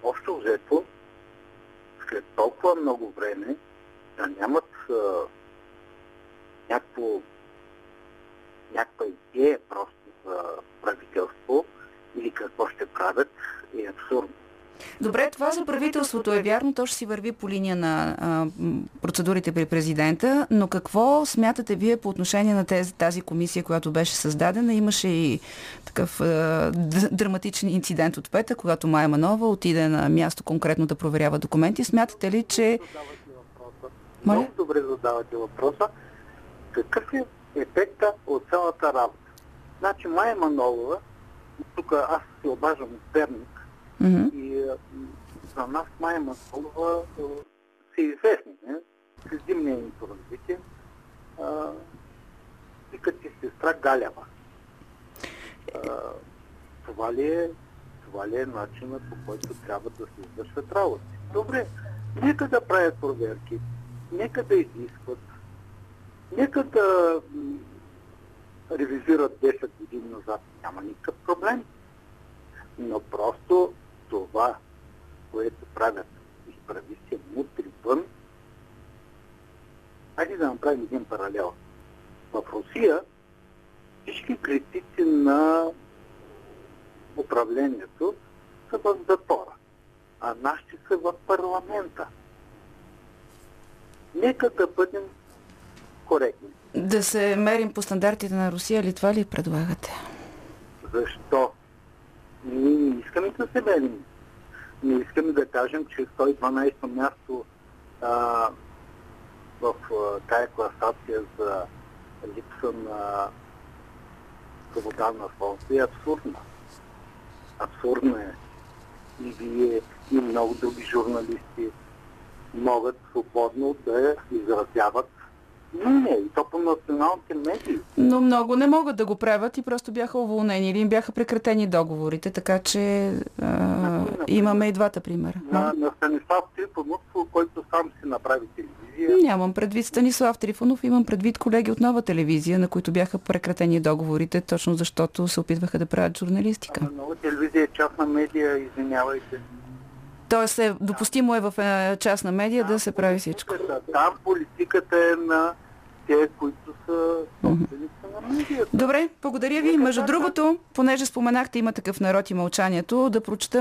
общо взето, след толкова много време, да нямат е, някакво, някаква идея просто за правителство или какво ще правят, е абсурдно. Добре, това за правителството е вярно, то ще си върви по линия на а, процедурите при президента, но какво смятате вие по отношение на тези, тази комисия, която беше създадена? Имаше и такъв а, драматичен инцидент от пета, когато Майя Манова отиде на място конкретно да проверява документи. Смятате ли, че... Моля? Много добре задавате въпроса. Какъв е ефекта от цялата работа? Значи Майя Манова, тук аз се обаждам от Перник, Mm-hmm. И за нас Майя Маслова са известни. Не? Следим нейното развитие. Викат ти сестра Галява. А, това, ли е, това ли е начинът по който трябва да се извършват работи? Добре, нека да правят проверки, нека да изискват, нека да ревизират 10 години назад. Няма никакъв проблем. Но просто това, което правят изправи се мутри вън, хайде да направим един паралел. В Русия всички критици на управлението са в затвора, а нашите са в парламента. Нека да бъдем коректни. Да се мерим по стандартите на Русия, ли това ли предлагате? Защо? Ние не искаме да се мерим. Не искаме да кажем, че 112 място а, в а, тая класация за липса на свобода на словото е абсурдна. Абсурдно е. И вие, и много други журналисти могат свободно да изразяват не, и то по националните медии. Но много не могат да го правят и просто бяха уволнени или им бяха прекратени договорите, така че а, имаме и двата примера. На, на Станислав Трифонов, който сам си направи телевизия. Нямам предвид Станислав Трифонов, имам предвид колеги от нова телевизия, на които бяха прекратени договорите, точно защото се опитваха да правят журналистика. А, нова телевизия е частна медия, извинявайте. Тоест е, допустимо е в е, частна медия да се прави всичко. Там политиката е на те, които са собственици на медията. Добре, благодаря ви. Между другото, понеже споменахте има такъв народ и мълчанието, да прочета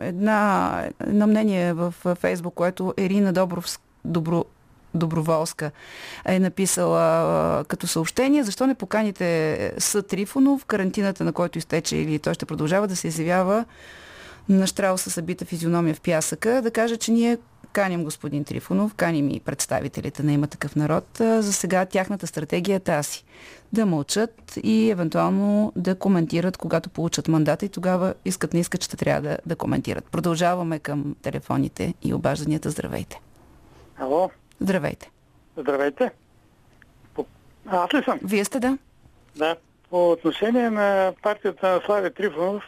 е, една, едно мнение в Фейсбук, което Ирина Добров, Добро, Доброволска е написала като съобщение. Защо не поканите Съ Трифонов, карантината на който изтече или той ще продължава да се изявява на Штрал с събита физиономия в пясъка, да кажа, че ние каним господин Трифонов, каним и представителите на има такъв народ. За сега тяхната стратегия е тази. Да мълчат и евентуално да коментират, когато получат мандата и тогава искат не искат, ще трябва да, да коментират. Продължаваме към телефоните и обажданията. Здравейте. Ало. Здравейте. Здравейте. Аз ли съм? Вие сте, да. Да. По отношение на партията на Слави Трифонов,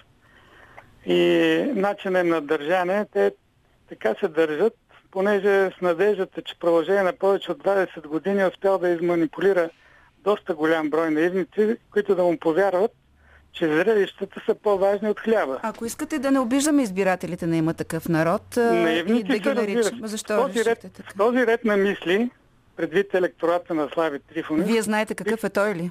и начинът на държане, те така се държат, понеже с надеждата, че продължение на повече от 20 години е успял да изманипулира доста голям брой наивници, които да му повярват, че зрелищата са по-важни от хляба. Ако искате да не обиждаме избирателите на има такъв народ Наивници и да ги наричаме, защо този ред, така? В този ред на мисли, предвид електората на Слави Трифонов... Вие знаете какъв е той ли?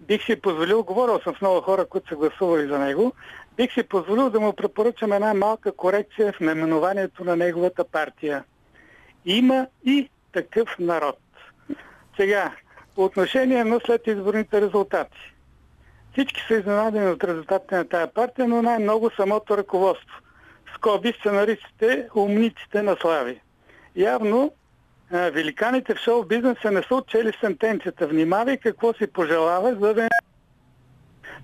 Бих си позволил, говорил съм с много хора, които са гласували за него, бих си позволил да му препоръчам една малка корекция в наименованието на неговата партия. Има и такъв народ. Сега, по отношение на след изборните резултати. Всички са изненадени от резултатите на тая партия, но най-много самото ръководство. Скоби сценаристите, умниците на Слави. Явно великаните в шоу бизнеса не са отчели сентенцията. Внимавай какво си пожелава, за да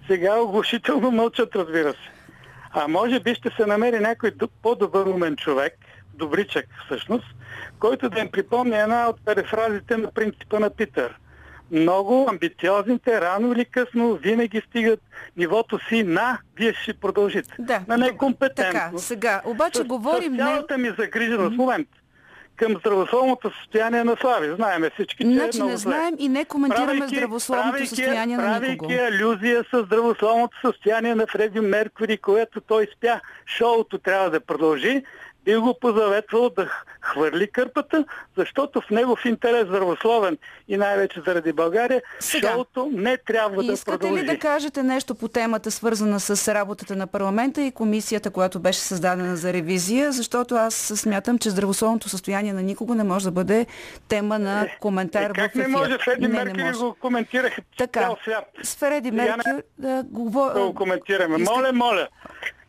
сега оглушително мълчат, разбира се. А може би ще се намери някой по-добър умен човек, добричък всъщност, който да им припомня една от перефразите на принципа на Питър. Много амбициозните, рано или късно, винаги стигат нивото си на, вие ще продължите. Да. На некомпетентност. Така, сега, обаче с, говорим... С цялата ми загриженост, mm-hmm. момент, към здравословното състояние на Слави. Знаеме всички, че значи, е много не знаем и не коментираме правейки, здравословното правейки, състояние на никого. Правейки алюзия с здравословното състояние на Фреди Меркури, което той спя, шоуто трябва да продължи и го позаветвал да хвърли кърпата, защото в негов интерес здравословен и най-вече заради България, Сега, шоуто не трябва да искате продължи. ли да кажете нещо по темата, свързана с работата на парламента и комисията, която беше създадена за ревизия, защото аз смятам, че здравословното състояние на никого не може да бъде тема на е, коментар е, как в ефир. не може? Фреди Меркель го коментираха така, цял свят. С Фреди Меркель да, да го коментираме. Иска... Моля, моля.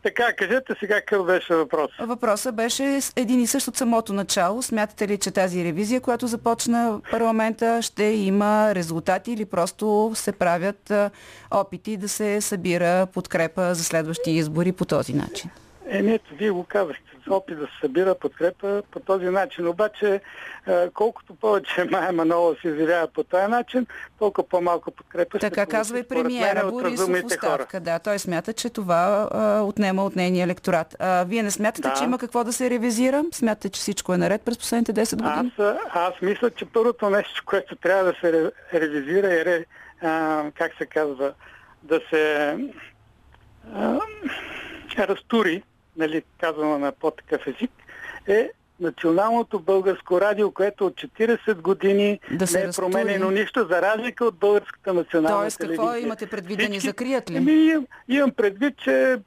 Така, кажете сега какъв беше въпрос. Въпросът беше един и същ от самото начало. Смятате ли, че тази ревизия, която започна парламента, ще има резултати или просто се правят опити да се събира подкрепа за следващи избори по този начин? Е, не, вие го казахте. Опит да се събира подкрепа по този начин. Обаче, колкото повече Майя Манова се изявява по този начин, толкова по-малко подкрепа Така ще казва и премиера Борисов оставка. Хора. Да, той смята, че това а, отнема от нейния електорат. А, вие не смятате, да. че има какво да се ревизира? Смятате, че всичко е наред през последните 10 години? Аз, аз мисля, че първото нещо, което трябва да се ревизира е, а, как се казва, да се а, разтури нали, казано на по-такъв език, е Националното българско радио, което от 40 години да не е променено нищо, за разлика от българската национална Тоест, телевизия. какво имате предвид да ни закрият ли? Имам, имам предвид, че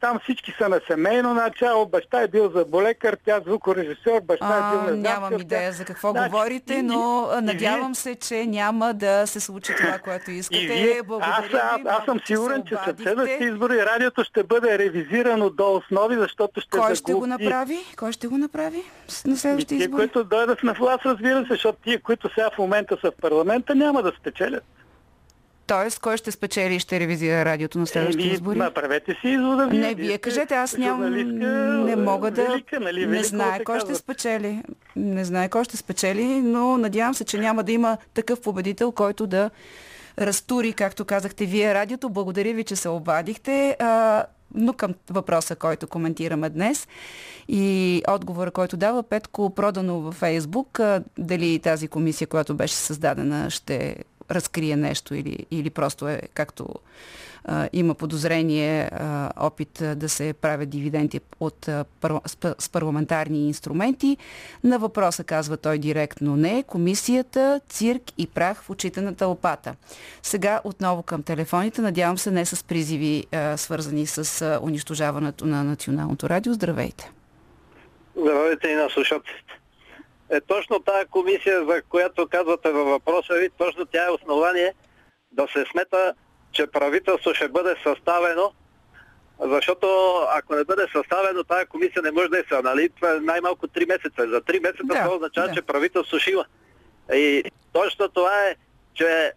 там всички са на семейно начало, баща е бил заболекар, тя звукорежисьор, баща а, е бил на Нямам идея за какво значи, говорите, но и, надявам и се, че няма да се случи това, което искате. И вие, аз, аз, аз съм сигурен, че след следващите избори радиото ще бъде ревизирано до основи, защото ще Кой ще го направи? Кой ще го направи на следващите избори? Тие, които дойдат на власт, разбира се, защото тия, които сега в момента са в парламента, няма да спечелят. Тоест, кой ще спечели и ще ревизира радиото на следващите Еми, избори? Направете си извода. Вие, не, вие кажете, аз нямам, не мога да... Велика, нали, не знае кой ще спечели. Не знае кой ще спечели, но надявам се, че няма да има такъв победител, който да разтури, както казахте вие, радиото. Благодаря ви, че се обадихте. А, но към въпроса, който коментираме днес и отговора, който дава Петко Продано във Фейсбук, дали тази комисия, която беше създадена, ще разкрие нещо или, или просто е както а, има подозрение, а, опит да се правят дивиденти от, а, пар, с, с парламентарни инструменти. На въпроса казва той директно не. Комисията, цирк и прах в очите на тълпата. Сега отново към телефоните. Надявам се не с призиви, а, свързани с а, унищожаването на Националното радио. Здравейте! Здравейте и на слушателите е точно тази комисия, за която казвате във въпроса ви, точно тя е основание да се смета, че правителство ще бъде съставено, защото ако не бъде съставено, тази комисия не може да е са, нали? Това е най-малко 3 месеца. За 3 месеца да, това означава, да. че правителство ще има. И точно това е, че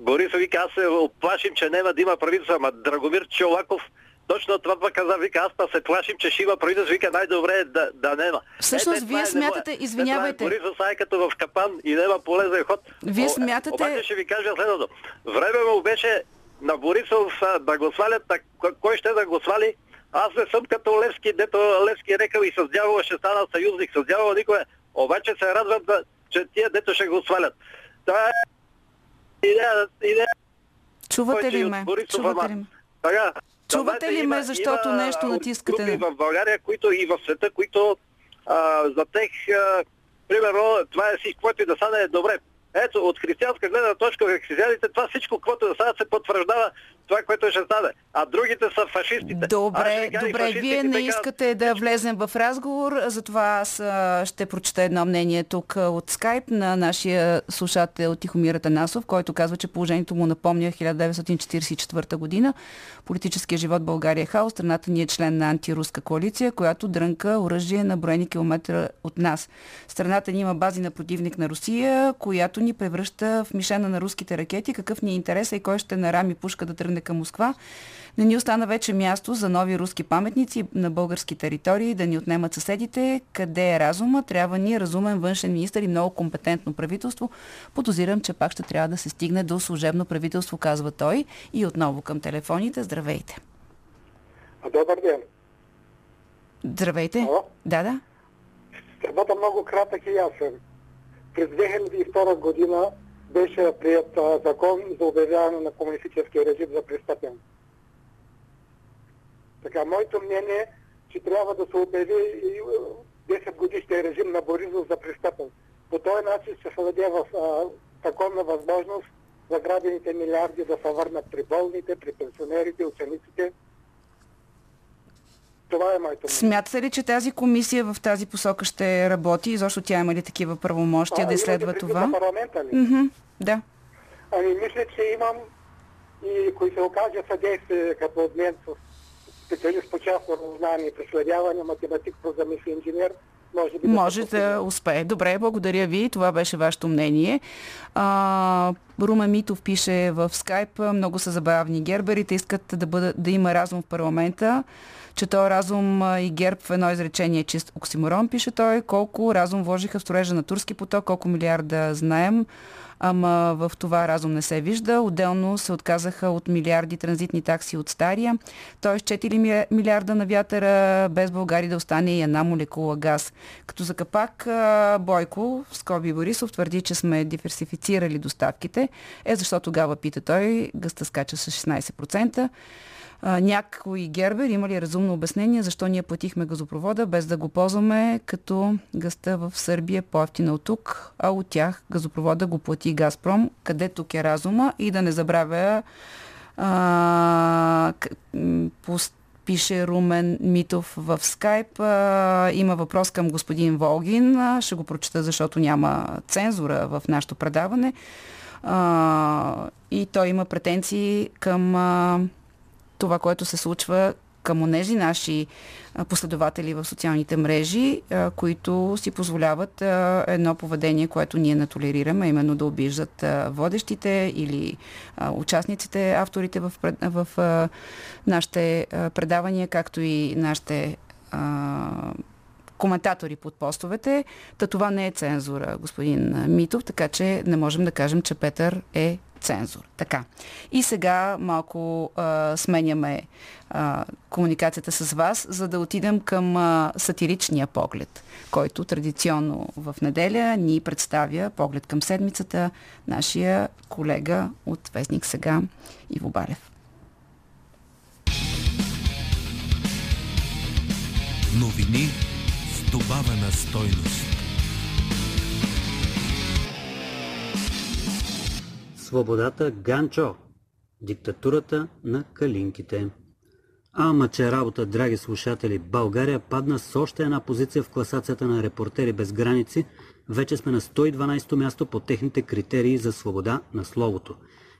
Борисов вика, аз се оплашим, че няма да има правителство, ама Драгомир Чолаков точно това пък каза, вика, аз па се плашим, че ще има правителство, вика, най-добре е да, да нема. Всъщност, е, вие смятате, е, извинявайте. Борисов са е като в капан и няма полезен ход. Вие смятате... Обаче ще ви кажа следното. Време му беше на Борисов да го свалят, кой ще да го свали? Аз не съм като Левски, дето Левски е рекал и с дявола ще стана съюзник, с дявола никой. Обаче се радвам, да, че тия дето ще го свалят. Това е идея, идея Чувате ли ме? Чувате ли ме? Така, Чувате ли ме, защото има, нещо натискате? Групи в България, които и в света, които а, за тех, а, примерно, това е си, което и да стане е добре. Ето, от християнска гледна точка, християните, това всичко, което да стане, се потвърждава това, което ще стане. А другите са фашистите. Добре, добре. Вие не искате да влезем в разговор, затова аз ще прочета едно мнение тук от скайп на нашия слушател Тихомир Танасов, който казва, че положението му напомня 1944 година. Политическия живот в България е хаос. Страната ни е член на антируска коалиция, която дрънка оръжие на броени километра от нас. Страната ни има бази на противник на Русия, която ни превръща в мишена на руските ракети. Какъв ни е интерес и кой ще нарами пушка да тръгне към Москва? Не ни остана вече място за нови руски паметници на български територии да ни отнемат съседите. Къде е разума? Трябва ни разумен външен министр и много компетентно правителство. Подозирам, че пак ще трябва да се стигне до служебно правителство, казва той. И отново към телефоните. Здравейте. Добър ден. Здравейте. Ало? Да, да. Ще бъда много кратък и ясен. През 2002 година беше прият а, закон за обявяване на комунистическия режим за престъпен. Така, моето мнение е, че трябва да се обяви и 10 годишния режим на Боризов за престъпен. По този начин ще се даде в а, законна възможност заграбените милиарди да се върнат при болните, при пенсионерите, учениците. Това е мнение. Смятате ли, че тази комисия в тази посока ще работи? Защо тя има ли такива правомощия да изследва това? За парламента ли? Мгм, Да. Ами мисля, че имам и ако се окаже съдействие като от мен с специалист по частно разузнаване и преследяване, математик, програмист и инженер, може би Може да се да успее. Добре, благодаря ви. Това беше вашето мнение. А, Рума Митов пише в скайп, много са забавни герберите, искат да, бъда, да има разум в парламента, че той разум а, и герб в едно изречение е чист оксиморон, пише той. Колко разум вложиха в строежа на турски поток, колко милиарда знаем ама в това разум не се вижда. Отделно се отказаха от милиарди транзитни такси от Стария, т.е. 4 милиарда на вятъра, без България да остане и една молекула газ. Като за капак Бойко, скоби Борисов, твърди, че сме диверсифицирали доставките. Е, защо тогава, пита той, гъста скача с 16%. А, някой гербер има ли разумно обяснение защо ние платихме газопровода без да го ползваме, като гъста в Сърбия е по-ефтина от тук, а от тях газопровода го плати Газпром. Къде тук е разума? И да не забравя а, пуст пише Румен Митов в скайп. А, има въпрос към господин Волгин. А, ще го прочета, защото няма цензура в нашето предаване. А, и той има претенции към това, което се случва към онези наши последователи в социалните мрежи, които си позволяват едно поведение, което ние не толерираме, именно да обиждат водещите или участниците, авторите в, в нашите предавания, както и нашите коментатори под постовете. Та това не е цензура, господин Митов, така че не можем да кажем, че Петър е цензур. Така. И сега малко а, сменяме а, комуникацията с вас, за да отидем към а, сатиричния поглед, който традиционно в неделя ни представя поглед към седмицата нашия колега от Вестник сега Иво Балев. Новини с добавена стойност. Свободата Ганчо. Диктатурата на калинките. Ама че работа, драги слушатели, България падна с още една позиция в класацията на репортери без граници. Вече сме на 112-то място по техните критерии за свобода на словото.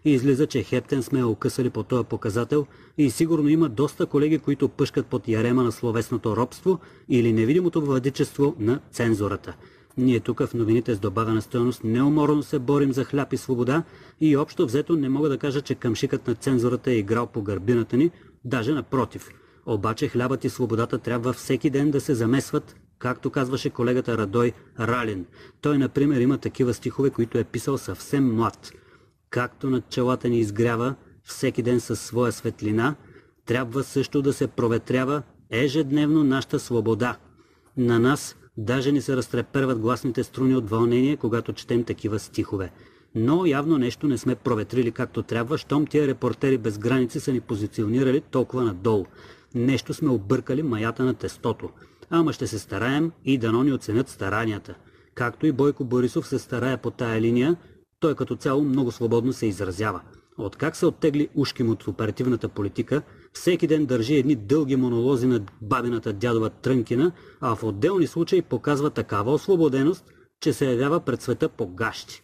И излиза, че хептен сме окъсали по този показател и сигурно има доста колеги, които пъшкат под ярема на словесното робство или невидимото владичество на цензурата. Ние тук в новините с добавена стоеност неуморно се борим за хляб и свобода и общо взето не мога да кажа, че къмшикът на цензурата е играл по гърбината ни, даже напротив. Обаче хлябът и свободата трябва всеки ден да се замесват, както казваше колегата Радой Ралин. Той, например, има такива стихове, които е писал съвсем млад. Както над челата ни изгрява всеки ден със своя светлина, трябва също да се проветрява ежедневно нашата свобода. На нас Даже ни се разтреперват гласните струни от вълнение, когато четем такива стихове. Но явно нещо не сме проветрили както трябва, щом тия репортери без граници са ни позиционирали толкова надолу. Нещо сме объркали маята на тестото. Ама ще се стараем и дано ни оценят старанията. Както и Бойко Борисов се старая по тая линия, той като цяло много свободно се изразява. Откак се оттегли ушким от оперативната политика, всеки ден държи едни дълги монолози на бабината дядова Трънкина, а в отделни случаи показва такава освободеност, че се явява пред света по гащи.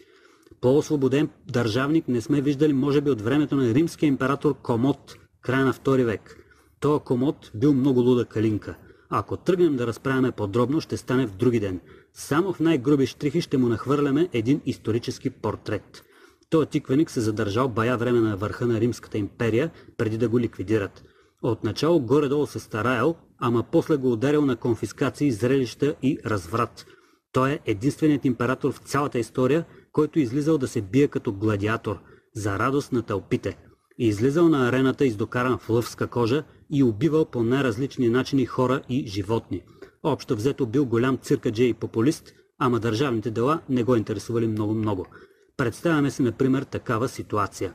По-освободен държавник не сме виждали може би от времето на римския император Комот, края на втори век. Тоя Комот бил много луда калинка. Ако тръгнем да разправяме подробно, ще стане в други ден. Само в най-груби штрихи ще му нахвърляме един исторически портрет. Той тиквеник се задържал бая време на върха на Римската империя, преди да го ликвидират. Отначало горе-долу се стараял, ама после го ударил на конфискации, зрелища и разврат. Той е единственият император в цялата история, който излизал да се бие като гладиатор, за радост на тълпите. И излизал на арената издокаран в лъвска кожа и убивал по най-различни начини хора и животни. Общо взето бил голям циркаджи и популист, ама държавните дела не го интересували много-много. Представяме си, например, такава ситуация.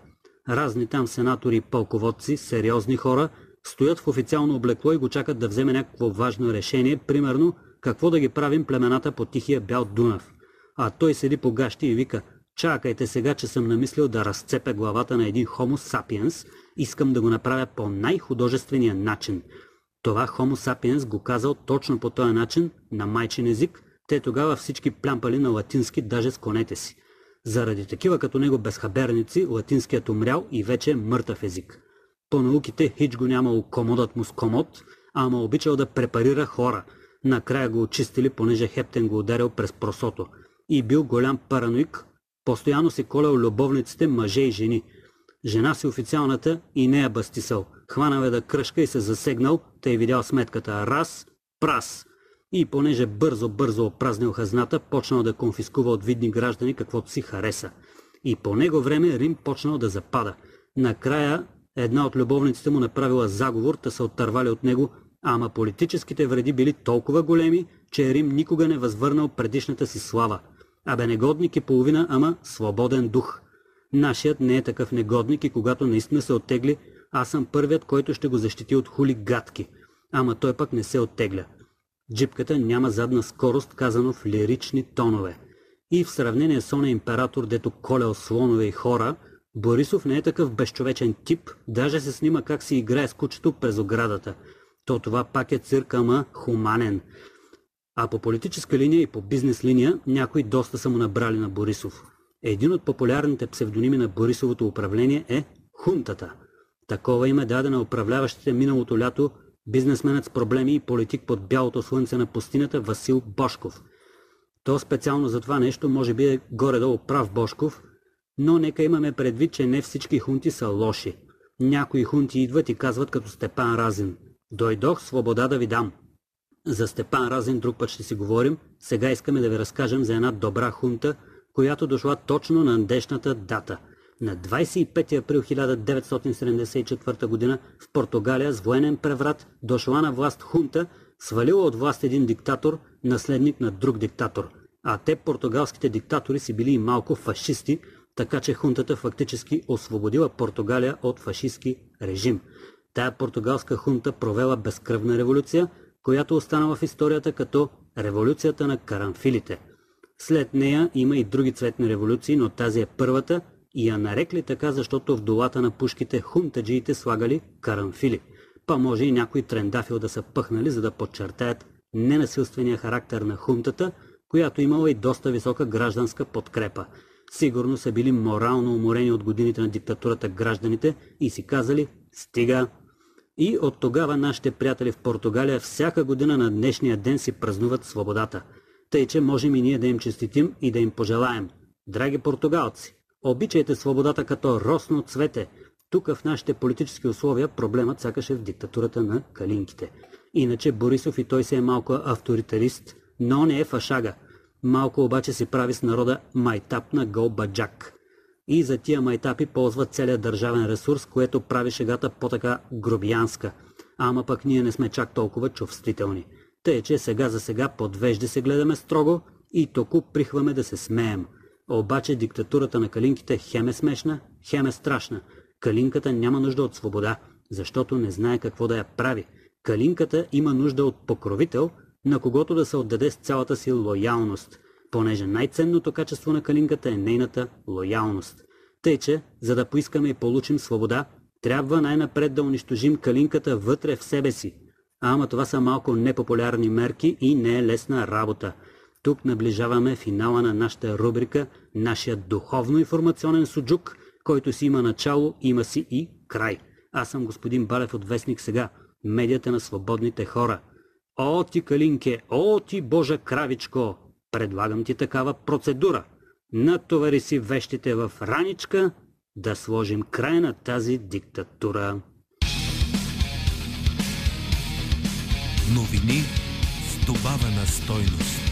Разни там сенатори и пълководци, сериозни хора, стоят в официално облекло и го чакат да вземе някакво важно решение, примерно какво да ги правим племената по Тихия бял Дунав. А той седи по гащи и вика, чакайте сега, че съм намислил да разцепя главата на един Homo sapiens, искам да го направя по най-художествения начин. Това Homo sapiens го казал точно по този начин, на майчин език, те тогава всички плямпали на латински, даже с конете си. Заради такива като него безхаберници, латинският умрял и вече е мъртъв език. По науките хич го нямало комодът му с комод, ама обичал да препарира хора. Накрая го очистили, понеже Хептен го ударил през просото. И бил голям параноик, постоянно си колял любовниците мъже и жени. Жена си официалната и нея бастисал. Хванал е да кръшка и се засегнал, тъй видял сметката. Раз, прас. И понеже бързо-бързо опразнил хазната, почнал да конфискува от видни граждани каквото си хареса. И по него време Рим почнал да запада. Накрая една от любовниците му направила заговор, да се оттървали от него, ама политическите вреди били толкова големи, че Рим никога не възвърнал предишната си слава. Абе негодник и половина, ама свободен дух. Нашият не е такъв негодник и когато наистина се оттегли, аз съм първият, който ще го защити от хули гадки. Ама той пък не се оттегля. Джипката няма задна скорост, казано в лирични тонове. И в сравнение с оня император, дето колял слонове и хора, Борисов не е такъв безчовечен тип, даже се снима как си играе с кучето през оградата. То това пак е цирк, ама хуманен. А по политическа линия и по бизнес линия някои доста са му набрали на Борисов. Един от популярните псевдоними на Борисовото управление е Хунтата. Такова име даде на управляващите миналото лято бизнесменът с проблеми и политик под бялото слънце на пустинята Васил Бошков. То специално за това нещо може би е горе-долу прав Бошков, но нека имаме предвид, че не всички хунти са лоши. Някои хунти идват и казват като Степан Разин. Дойдох свобода да ви дам. За Степан Разин друг път ще си говорим. Сега искаме да ви разкажем за една добра хунта, която дошла точно на днешната дата – на 25 април 1974 г. в Португалия с военен преврат дошла на власт хунта, свалила от власт един диктатор, наследник на друг диктатор. А те, португалските диктатори, си били и малко фашисти, така че хунтата фактически освободила Португалия от фашистски режим. Тая португалска хунта провела безкръвна революция, която останала в историята като революцията на карамфилите. След нея има и други цветни революции, но тази е първата и я нарекли така, защото в долата на пушките хунтаджиите слагали карамфили. Па може и някой трендафил да са пъхнали, за да подчертаят ненасилствения характер на хунтата, която имала и доста висока гражданска подкрепа. Сигурно са били морално уморени от годините на диктатурата гражданите и си казали «Стига!». И от тогава нашите приятели в Португалия всяка година на днешния ден си празнуват свободата. Тъй, че можем и ние да им честитим и да им пожелаем. Драги португалци, Обичайте свободата като росно цвете. Тук в нашите политически условия проблемът сякаш е в диктатурата на калинките. Иначе Борисов и той се е малко авторитарист, но не е фашага. Малко обаче си прави с народа майтап на Голбаджак. И за тия майтапи ползва целият държавен ресурс, което прави шегата по-така грубиянска. Ама пък ние не сме чак толкова чувствителни. Тъй, че сега за сега подвежди се гледаме строго и току прихваме да се смеем. Обаче диктатурата на калинките хем е смешна, хем е страшна. Калинката няма нужда от свобода, защото не знае какво да я прави. Калинката има нужда от покровител, на когото да се отдаде с цялата си лоялност, понеже най-ценното качество на калинката е нейната лоялност. Тъй, че, за да поискаме и получим свобода, трябва най-напред да унищожим калинката вътре в себе си. Ама това са малко непопулярни мерки и не е лесна работа. Тук наближаваме финала на нашата рубрика, нашия духовно-информационен суджук, който си има начало, има си и край. Аз съм господин Балев от Вестник сега, медията на свободните хора. О, ти Калинке, о, ти Божа кравичко! Предлагам ти такава процедура. Натовари си вещите в раничка, да сложим край на тази диктатура. Новини с добавена стойност.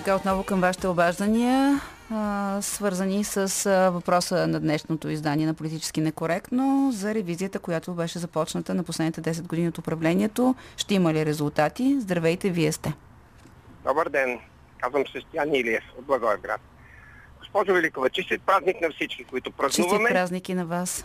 Сега отново към вашите обаждания, свързани с въпроса на днешното издание на Политически некоректно за ревизията, която беше започната на последните 10 години от управлението. Ще има ли резултати? Здравейте, вие сте. Добър ден. Казвам се Стян Илиев от Благоевград. Госпожо Великова, честит празник на всички, които празнуваме. Честит празник и на вас.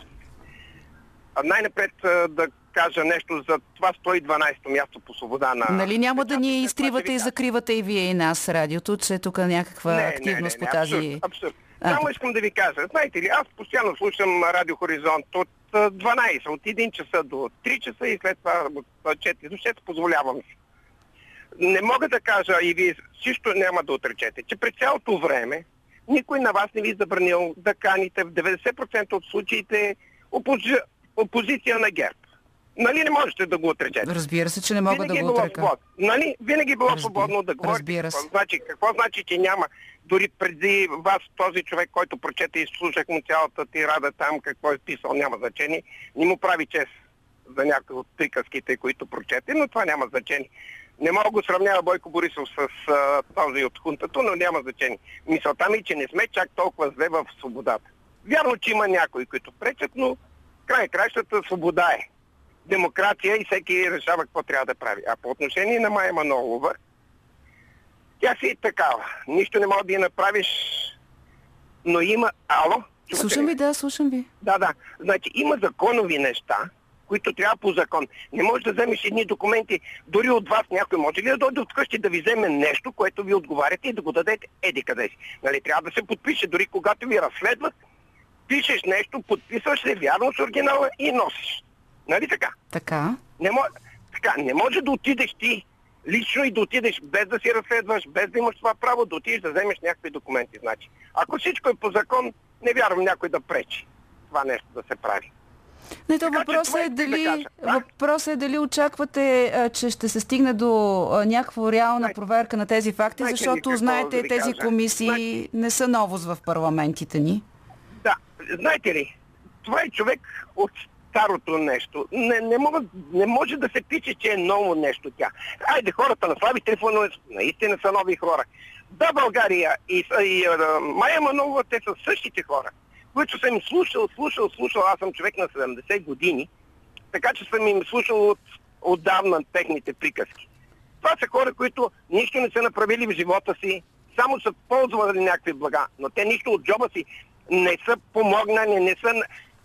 Най-напред да кажа нещо за това 112-то място по свобода на... Нали няма да ни изтривате и закривате и вие и нас радиото, че тук е някаква не, активност не, не, по тази... Абсурд, абсурд. Само искам да ви кажа, знаете ли, аз постоянно слушам Радио Хоризонт от 12, от 1 часа до 3 часа и след това от 4 до 6 позволявам си. Не мога да кажа и вие също няма да отречете, че през цялото време никой на вас не ви е забранил да каните в 90% от случаите. Опозиция на ГЕРБ. Нали не можете да го отречете? Разбира се, че не мога Винаги да е го било отрека. свободно. Нали? Винаги е било Разби- свободно да говорите. разбира се. Какво значи, какво значи, че няма? Дори преди вас този човек, който прочете и слушах му цялата тирада там, какво е писал, няма значение. Не му прави чест за някои от приказките, които прочете, но това няма значение. Не мога го сравнява Бойко Борисов с а, този от хунтата, но няма значение. Мисълта ми е, че не сме чак толкова зле в свободата. Вярно, че има някои, които пречат, но край кращата свобода е. Демокрация и всеки решава какво трябва да прави. А по отношение на Майя Манолова, тя си е такава. Нищо не мога да я направиш, но има... Ало? Чувате Слушам ви, да, слушам ви. Да, да. Значи има законови неща, които трябва по закон. Не можеш да вземеш едни документи, дори от вас някой може ли да дойде от къщи да ви вземе нещо, което ви отговаряте и да го дадете еди къде си. Нали, трябва да се подпише, дори когато ви разследват, пишеш нещо, подписваш се вярно с оригинала и носиш. Нали така? Така. Не, може, така, не може да отидеш ти лично и да отидеш без да си разследваш, без да имаш това право, да отидеш да вземеш някакви документи. Значи, ако всичко е по закон, не вярвам някой да пречи това нещо да се прави. Не, то въпросът е дали. Да. въпросът е дали очаквате, че ще се стигне до а, някаква реална Знаете- проверка на тези факти, знаете ли защото знаете, тези комисии Знаете- не са новост в парламентите ни. Знаете ли, това е човек от старото нещо. Не, не, мога, не може да се пише, че е ново нещо тя. Айде, хората на Слави Трифонов наистина са нови хора. Да, България и, и а, Майя Манова, те са същите хора, които съм слушал, слушал, слушал. Аз съм човек на 70 години, така че съм им слушал от, отдавна техните приказки. Това са хора, които нищо не са направили в живота си, само са ползвали някакви блага, но те нищо от джоба си не са помогнали, не са,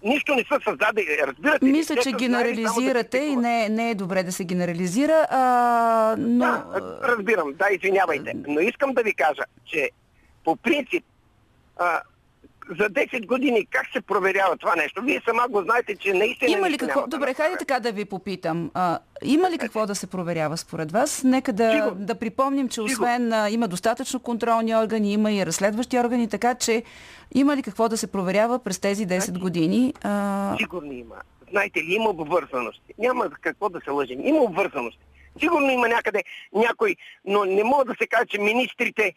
нищо не са създадали. Разбирате? Мисля, че само да генерализирате и не, не е добре да се генерализира, а, но... Да, разбирам, да, извинявайте. Но искам да ви кажа, че по принцип а, за 10 години как се проверява това нещо? Вие сама го знаете, че наистина Има ли какво? Добре, хайде така да ви попитам. А, има ли какво да се проверява според вас? Нека да, да припомним, че освен а, има достатъчно контролни органи, има и разследващи органи, така че има ли какво да се проверява през тези 10 Значи, години? А, Сигурно има. Знаете ли, има обвързаности. Няма какво да се лъжим. Има обвързаности. Сигурно има някъде някой, но не мога да се каже, че министрите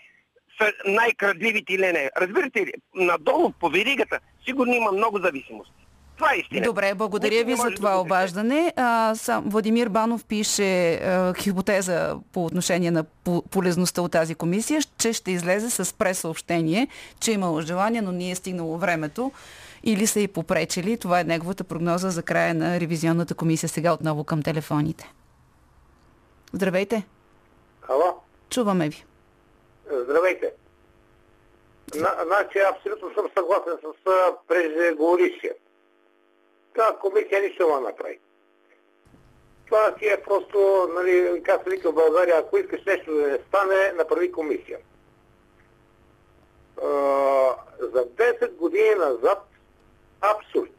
са най-крадливите или не. Разбирате ли, надолу по веригата сигурно има много зависимости. Това е истина. Добре, благодаря Никой ви за да това отрече. обаждане. А, сам, Владимир Банов пише а, хипотеза по отношение на по- полезността от тази комисия, че ще излезе с пресъобщение, че е имало желание, но не е стигнало времето или са и попречили. Това е неговата прогноза за края на ревизионната комисия. Сега отново към телефоните. Здравейте, Ало? чуваме ви. Здравейте. На, значи абсолютно съм съгласен с преждеговорившия. Тази комисия нищо не направи. Това си е просто, нали, как се вика в България, ако искаш нещо да не стане, направи комисия. за 10 години назад абсурд.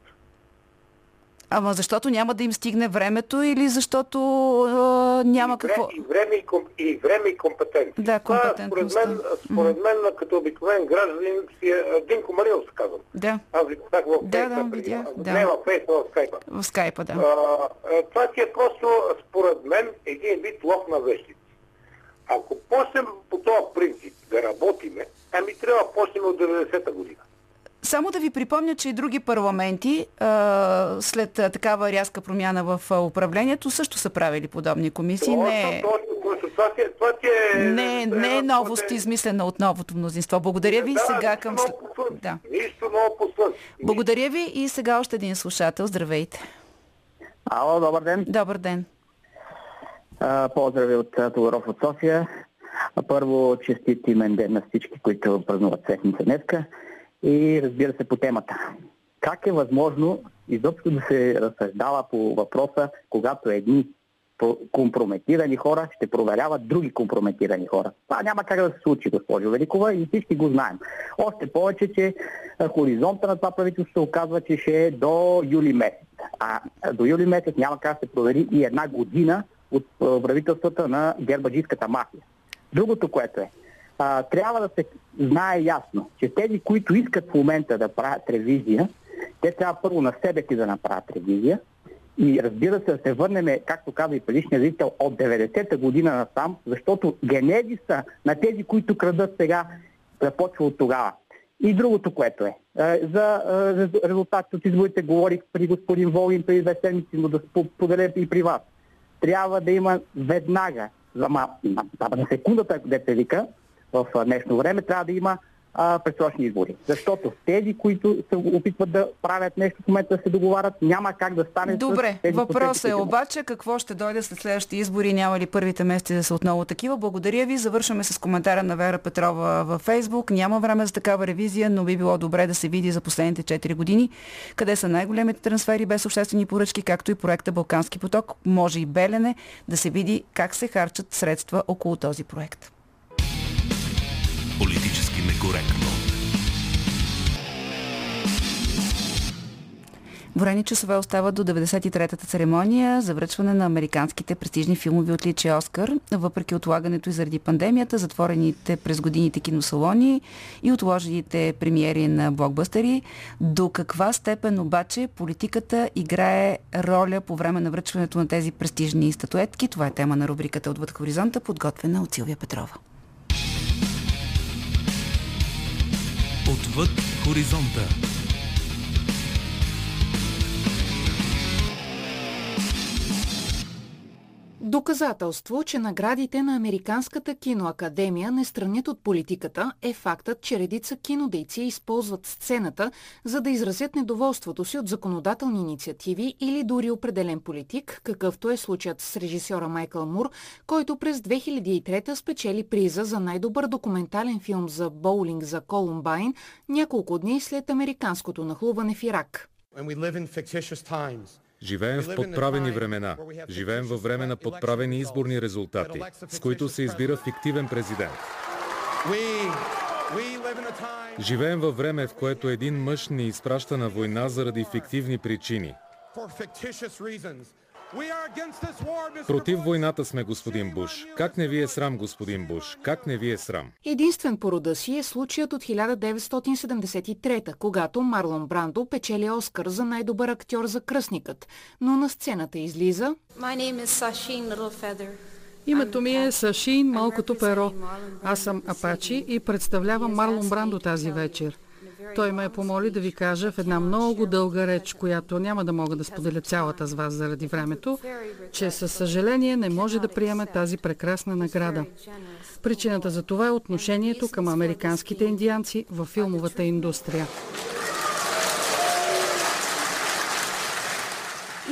Ама защото няма да им стигне времето или защото а, няма и какво... И време и, ком, и, време и компетентност. Да, Това, компетентността. според мен, според мен като обикновен гражданин си е Динко Маринов, се казвам. Да, Аз ви казах в Да, да, малко. да. Не в фейса, в скайпа. в скайпа, да. А, това ти е просто, според мен, един вид лов на вещици. Ако почнем по този принцип да работиме, ами трябва да почнем от 90-та година. Само да ви припомня, че и други парламенти а, след а, такава рязка промяна в а, управлението също са правили подобни комисии. Не, Точно, точно, точно. Това ти е, това ти е, не, не е новост измислена от новото мнозинство. Благодаря ви и Да, сега към... Да. Нищо ново по слънце. Благодаря ви и сега още един слушател. Здравейте. Ало, добър ден. Добър ден. А, Поздрави от Тодоров от София. А, Първо, честит имен ден на всички, които празнуват седмица днеска. И разбира се по темата. Как е възможно изобщо да се разсъждава по въпроса, когато едни компрометирани хора ще проверяват други компрометирани хора. Това няма как да се случи, госпожо Великова, и всички го знаем. Още повече, че хоризонта на това правителство се оказва, че ще е до юли месец. А до юли месец няма как да се провери и една година от правителствата на гербаджийската мафия. Другото, което е, а, трябва да се знае ясно, че тези, които искат в момента да правят ревизия, те трябва първо на себе си да направят ревизия и разбира се да се върнем, както каза и предишния зрител, от 90-та година насам, защото генезиса на тези, които крадат сега, започва от тогава. И другото, което е, е, за е, резу- резултатите от изборите говорих при господин Волгин преди две седмици, но да спо- споделя и при вас. Трябва да има веднага, за ма, на секундата, ако дете вика, в днешно време, трябва да има а, предсрочни избори. Защото тези, които се опитват да правят нещо в момента да се договарят, няма как да стане. Добре, въпросът е обаче какво ще дойде след следващите избори, няма ли първите месеци да са отново такива. Благодаря ви. Завършваме с коментара на Вера Петрова във Фейсбук. Няма време за такава ревизия, но би било добре да се види за последните 4 години къде са най-големите трансфери без обществени поръчки, както и проекта Балкански поток. Може и Белене да се види как се харчат средства около този проект. Политически некоректно. Броени часове остават до 93-та церемония за връчване на американските престижни филмови отличия Оскар. Въпреки отлагането и заради пандемията, затворените през годините киносалони и отложените премиери на блокбъстери, до каква степен обаче политиката играе роля по време на връчването на тези престижни статуетки? Това е тема на рубриката Отвъд хоризонта, подготвена от Силвия Петрова. Отвъд хоризонта. Доказателство, че наградите на Американската киноакадемия не странят от политиката е фактът, че редица кинодейци използват сцената, за да изразят недоволството си от законодателни инициативи или дори определен политик, какъвто е случаят с режисьора Майкъл Мур, който през 2003 спечели приза за най-добър документален филм за боулинг за Колумбайн няколко дни след американското нахлуване в Ирак. Живеем в подправени времена. Живеем във време на подправени изборни резултати, с които се избира фиктивен президент. Живеем във време, в което един мъж ни изпраща на война заради фиктивни причини. Против войната сме, господин Буш. Как не ви е срам, господин Буш? Как не ви е срам? Единствен по рода си е случаят от 1973, когато Марлон Брандо печели Оскар за най-добър актьор за кръстникът, но на сцената излиза Името ми е Сашин Малкото перо. Аз съм Апачи и представлявам Марлон Брандо тази вечер. Той ме помоли да ви кажа в една много дълга реч, която няма да мога да споделя цялата с вас заради времето, че със съжаление не може да приеме тази прекрасна награда. Причината за това е отношението към американските индианци в филмовата индустрия.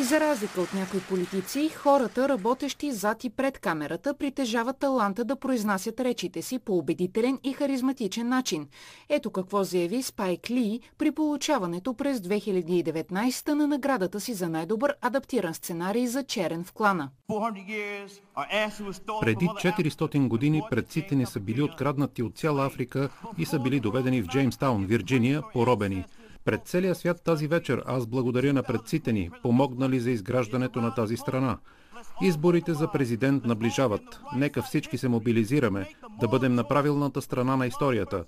И за разлика от някои политици, хората, работещи зад и пред камерата, притежават таланта да произнасят речите си по убедителен и харизматичен начин. Ето какво заяви Спайк Ли при получаването през 2019 на наградата си за най-добър адаптиран сценарий за Черен в клана. Преди 400 години предците ни са били откраднати от цяла Африка и са били доведени в Джеймстаун, Вирджиния, поробени. Пред целия свят тази вечер аз благодаря на предците ни, помогнали за изграждането на тази страна. Изборите за президент наближават. Нека всички се мобилизираме, да бъдем на правилната страна на историята.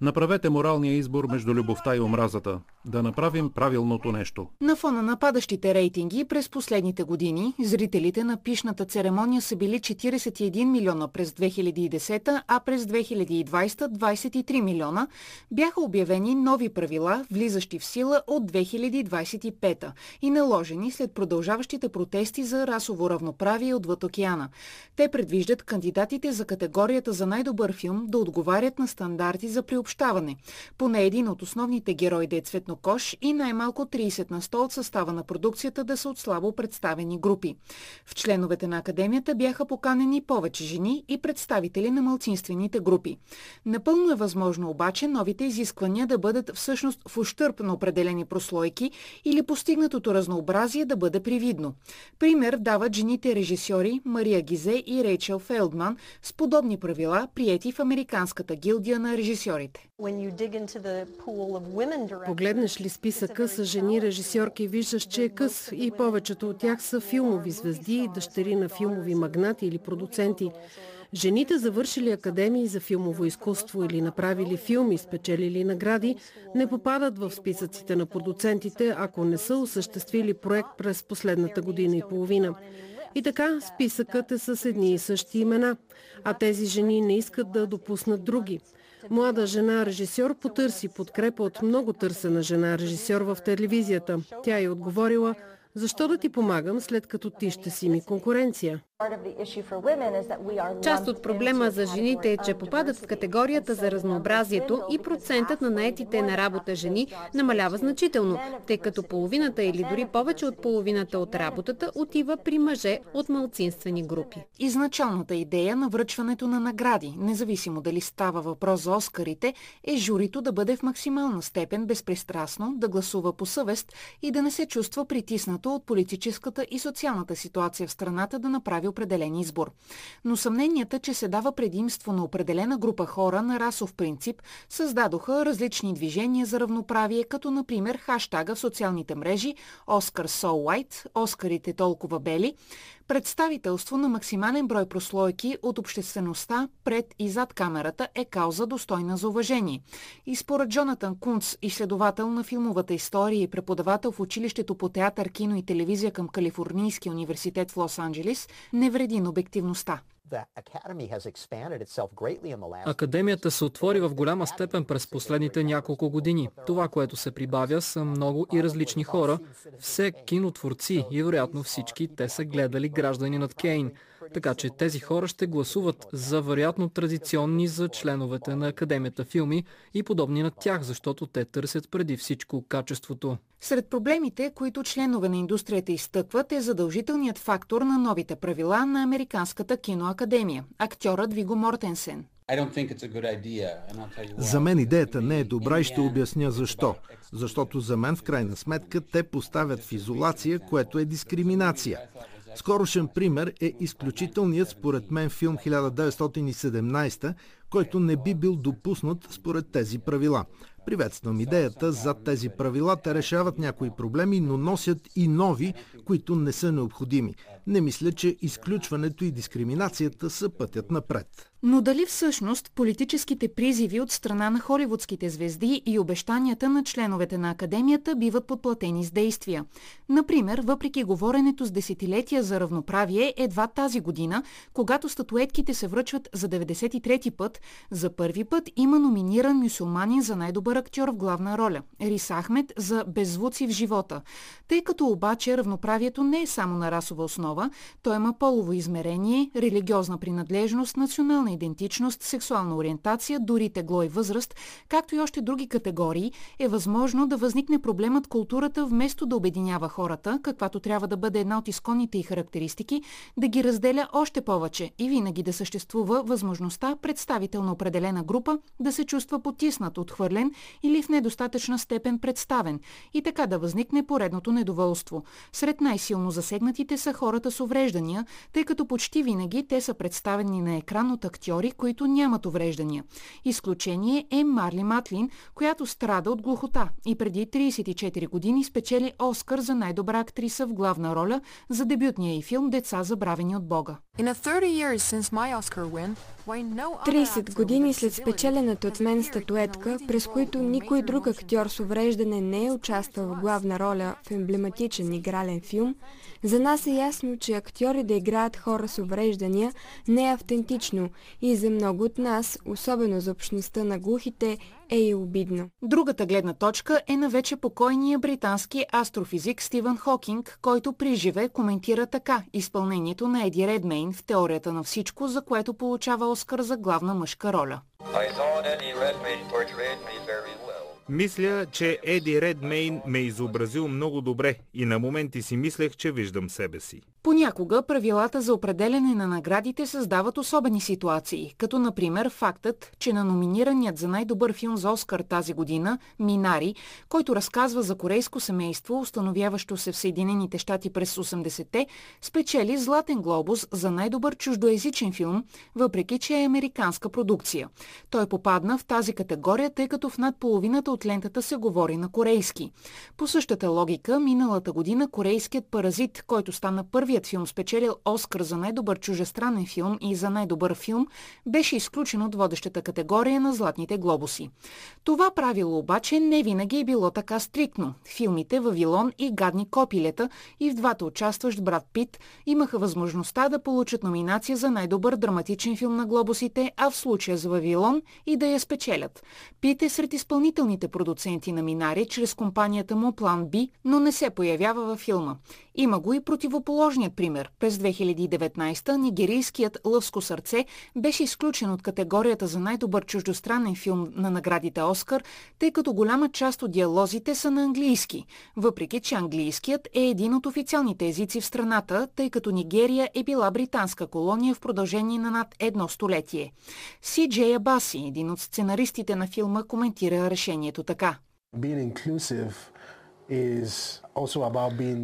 Направете моралния избор между любовта и омразата. Да направим правилното нещо. На фона на падащите рейтинги през последните години, зрителите на пишната церемония са били 41 милиона през 2010, а през 2020 23 милиона, бяха обявени нови правила, влизащи в сила от 2025 и наложени след продължаващите протести за расово равноправие отвъд океана. Те предвиждат кандидатите за категорията за най-добър филм да отговарят на стандарти за приобщаване. Поне един от основните герои да е цветнокош и най-малко 30 на 100 от състава на продукцията да са от слабо представени групи. В членовете на академията бяха поканени повече жени и представители на малцинствените групи. Напълно е възможно обаче новите изисквания да бъдат всъщност в ущърп на определени прослойки или постигнатото разнообразие да бъде привидно. Пример дават жените режисьори Мария Гизе и Рейчел Фелдман с подобни правила, приети в Американската гилдия на режисьорите. Погледнеш ли списъка с жени режисьорки, виждаш, че е къс и повечето от тях са филмови звезди, дъщери на филмови магнати или продуценти. Жените, завършили академии за филмово изкуство или направили филми, спечелили награди, не попадат в списъците на продуцентите, ако не са осъществили проект през последната година и половина. И така списъкът е с едни и същи имена, а тези жени не искат да допуснат други. Млада жена режисьор потърси подкрепа от много търсена жена режисьор в телевизията. Тя е отговорила, защо да ти помагам, след като ти ще си ми конкуренция? Част от проблема за жените е, че попадат в категорията за разнообразието и процентът на наетите на работа жени намалява значително, тъй като половината или дори повече от половината от работата отива при мъже от малцинствени групи. Изначалната идея на връчването на награди, независимо дали става въпрос за Оскарите, е журито да бъде в максимална степен безпристрастно, да гласува по съвест и да не се чувства притиснато от политическата и социалната ситуация в страната да направи прави определен избор. Но съмненията, че се дава предимство на определена група хора на расов принцип, създадоха различни движения за равноправие, като например хаштага в социалните мрежи Оскар So White, Оскарите толкова бели, Представителство на максимален брой прослойки от обществеността пред и зад камерата е кауза достойна за уважение. И според Джонатан Кунц, изследовател на филмовата история и преподавател в училището по театър, кино и телевизия към Калифорнийския университет в Лос-Анджелис, не вреди на обективността. Академията се отвори в голяма степен през последните няколко години. Това, което се прибавя, са много и различни хора, все кинотворци и вероятно всички те са гледали граждани над Кейн. Така че тези хора ще гласуват за вероятно традиционни за членовете на Академията филми и подобни на тях, защото те търсят преди всичко качеството. Сред проблемите, които членове на индустрията изтъкват е задължителният фактор на новите правила на Американската киноакадемия – актьорът Виго Мортенсен. За мен идеята не е добра и ще обясня защо. Защото за мен в крайна сметка те поставят в изолация, което е дискриминация. Скорошен пример е изключителният според мен филм 1917, който не би бил допуснат според тези правила. Приветствам идеята за тези правила. Те решават някои проблеми, но носят и нови, които не са необходими. Не мисля, че изключването и дискриминацията са пътят напред. Но дали всъщност политическите призиви от страна на холивудските звезди и обещанията на членовете на академията биват подплатени с действия? Например, въпреки говоренето с десетилетия за равноправие, едва тази година, когато статуетките се връчват за 93-ти път, за първи път има номиниран мюсулманин за най-добър актьор в главна роля. Рис Ахмед за Беззвуци в живота. Тъй като обаче равноправието не е само на расова основа, то има полово измерение, религиозна принадлежност, национална идентичност, сексуална ориентация, дори тегло и възраст, както и още други категории, е възможно да възникне проблемът културата вместо да обединява хората, каквато трябва да бъде една от изконните и характеристики, да ги разделя още повече и винаги да съществува възможността представител на определена група да се чувства потиснат, отхвърлен или в недостатъчна степен представен и така да възникне поредното недоволство. Сред най-силно засегнатите са хората с увреждания, тъй като почти винаги те са представени на екран от актьори, които нямат увреждания. Изключение е Марли Матлин, която страда от глухота и преди 34 години спечели Оскар за най-добра актриса в главна роля за дебютния и филм Деца забравени от Бога. 30 години след спечелената от мен статуетка, през които никой друг актьор с увреждане не е участвал в главна роля в емблематичен игрален филм, за нас е ясно, че актьори да играят хора с увреждания не е автентично и за много от нас, особено за общността на глухите, е и обидно. Другата гледна точка е на вече покойния британски астрофизик Стивън Хокинг, който при живе коментира така изпълнението на Еди Редмейн в теорията на всичко, за което получава Оскар за главна мъжка роля. Мисля, че Еди Редмейн ме изобразил много добре и на моменти си мислех, че виждам себе си. Понякога правилата за определене на наградите създават особени ситуации, като например фактът, че на номинираният за най-добър филм за Оскар тази година, Минари, който разказва за корейско семейство, установяващо се в Съединените щати през 80-те, спечели Златен глобус за най-добър чуждоязичен филм, въпреки че е американска продукция. Той попадна в тази категория, тъй като в над половината от лентата се говори на корейски. По същата логика, миналата година корейският паразит, който стана първият филм спечелил Оскар за най-добър чужестранен филм и за най-добър филм, беше изключен от водещата категория на Златните глобуси. Това правило обаче не винаги е било така стриктно. Филмите Вавилон и Гадни копилета и в двата участващ брат Пит имаха възможността да получат номинация за най-добър драматичен филм на глобусите, а в случая за Вавилон и да я спечелят. Пит е сред изпълнителните продуценти на Минари чрез компанията му План Би, но не се появява във филма. Има го и противоположният пример. През 2019 нигерийският Лъвско сърце беше изключен от категорията за най-добър чуждостранен филм на наградите Оскар, тъй като голяма част от диалозите са на английски, въпреки че английският е един от официалните езици в страната, тъй като Нигерия е била британска колония в продължение на над едно столетие. Си Джей Абаси, един от сценаристите на филма, коментира решението така.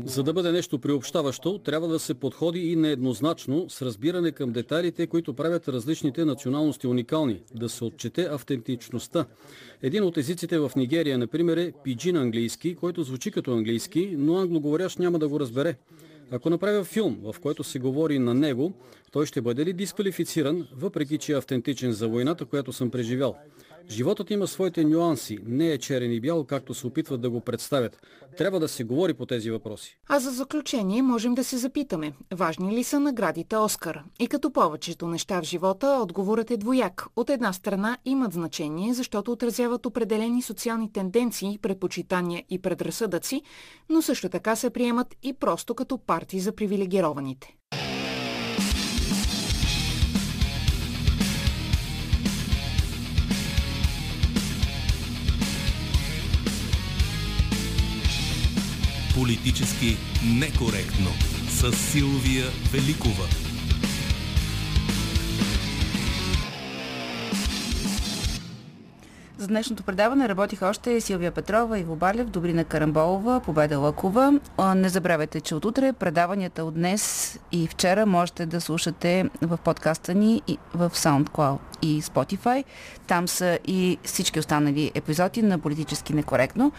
За да бъде нещо приобщаващо, трябва да се подходи и нееднозначно с разбиране към детайлите, които правят различните националности уникални, да се отчете автентичността. Един от езиците в Нигерия, например, е пиджин английски, който звучи като английски, но англоговорящ няма да го разбере. Ако направя филм, в който се говори на него, той ще бъде ли дисквалифициран, въпреки че е автентичен за войната, която съм преживял? Животът има своите нюанси, не е черен и бял, както се опитват да го представят. Трябва да се говори по тези въпроси. А за заключение можем да се запитаме, важни ли са наградите Оскар? И като повечето неща в живота, отговорът е двояк. От една страна имат значение, защото отразяват определени социални тенденции, предпочитания и предразсъдъци, но също така се приемат и просто като партии за привилегированите. Политически некоректно с Силвия Великова. За днешното предаване работиха още Силвия Петрова, Иво Балев, Добрина Карамболова, Победа Лакова. Не забравяйте, че от утре предаванията от днес и вчера можете да слушате в подкаста ни в SoundCloud и Spotify. Там са и всички останали епизоди на Политически некоректно.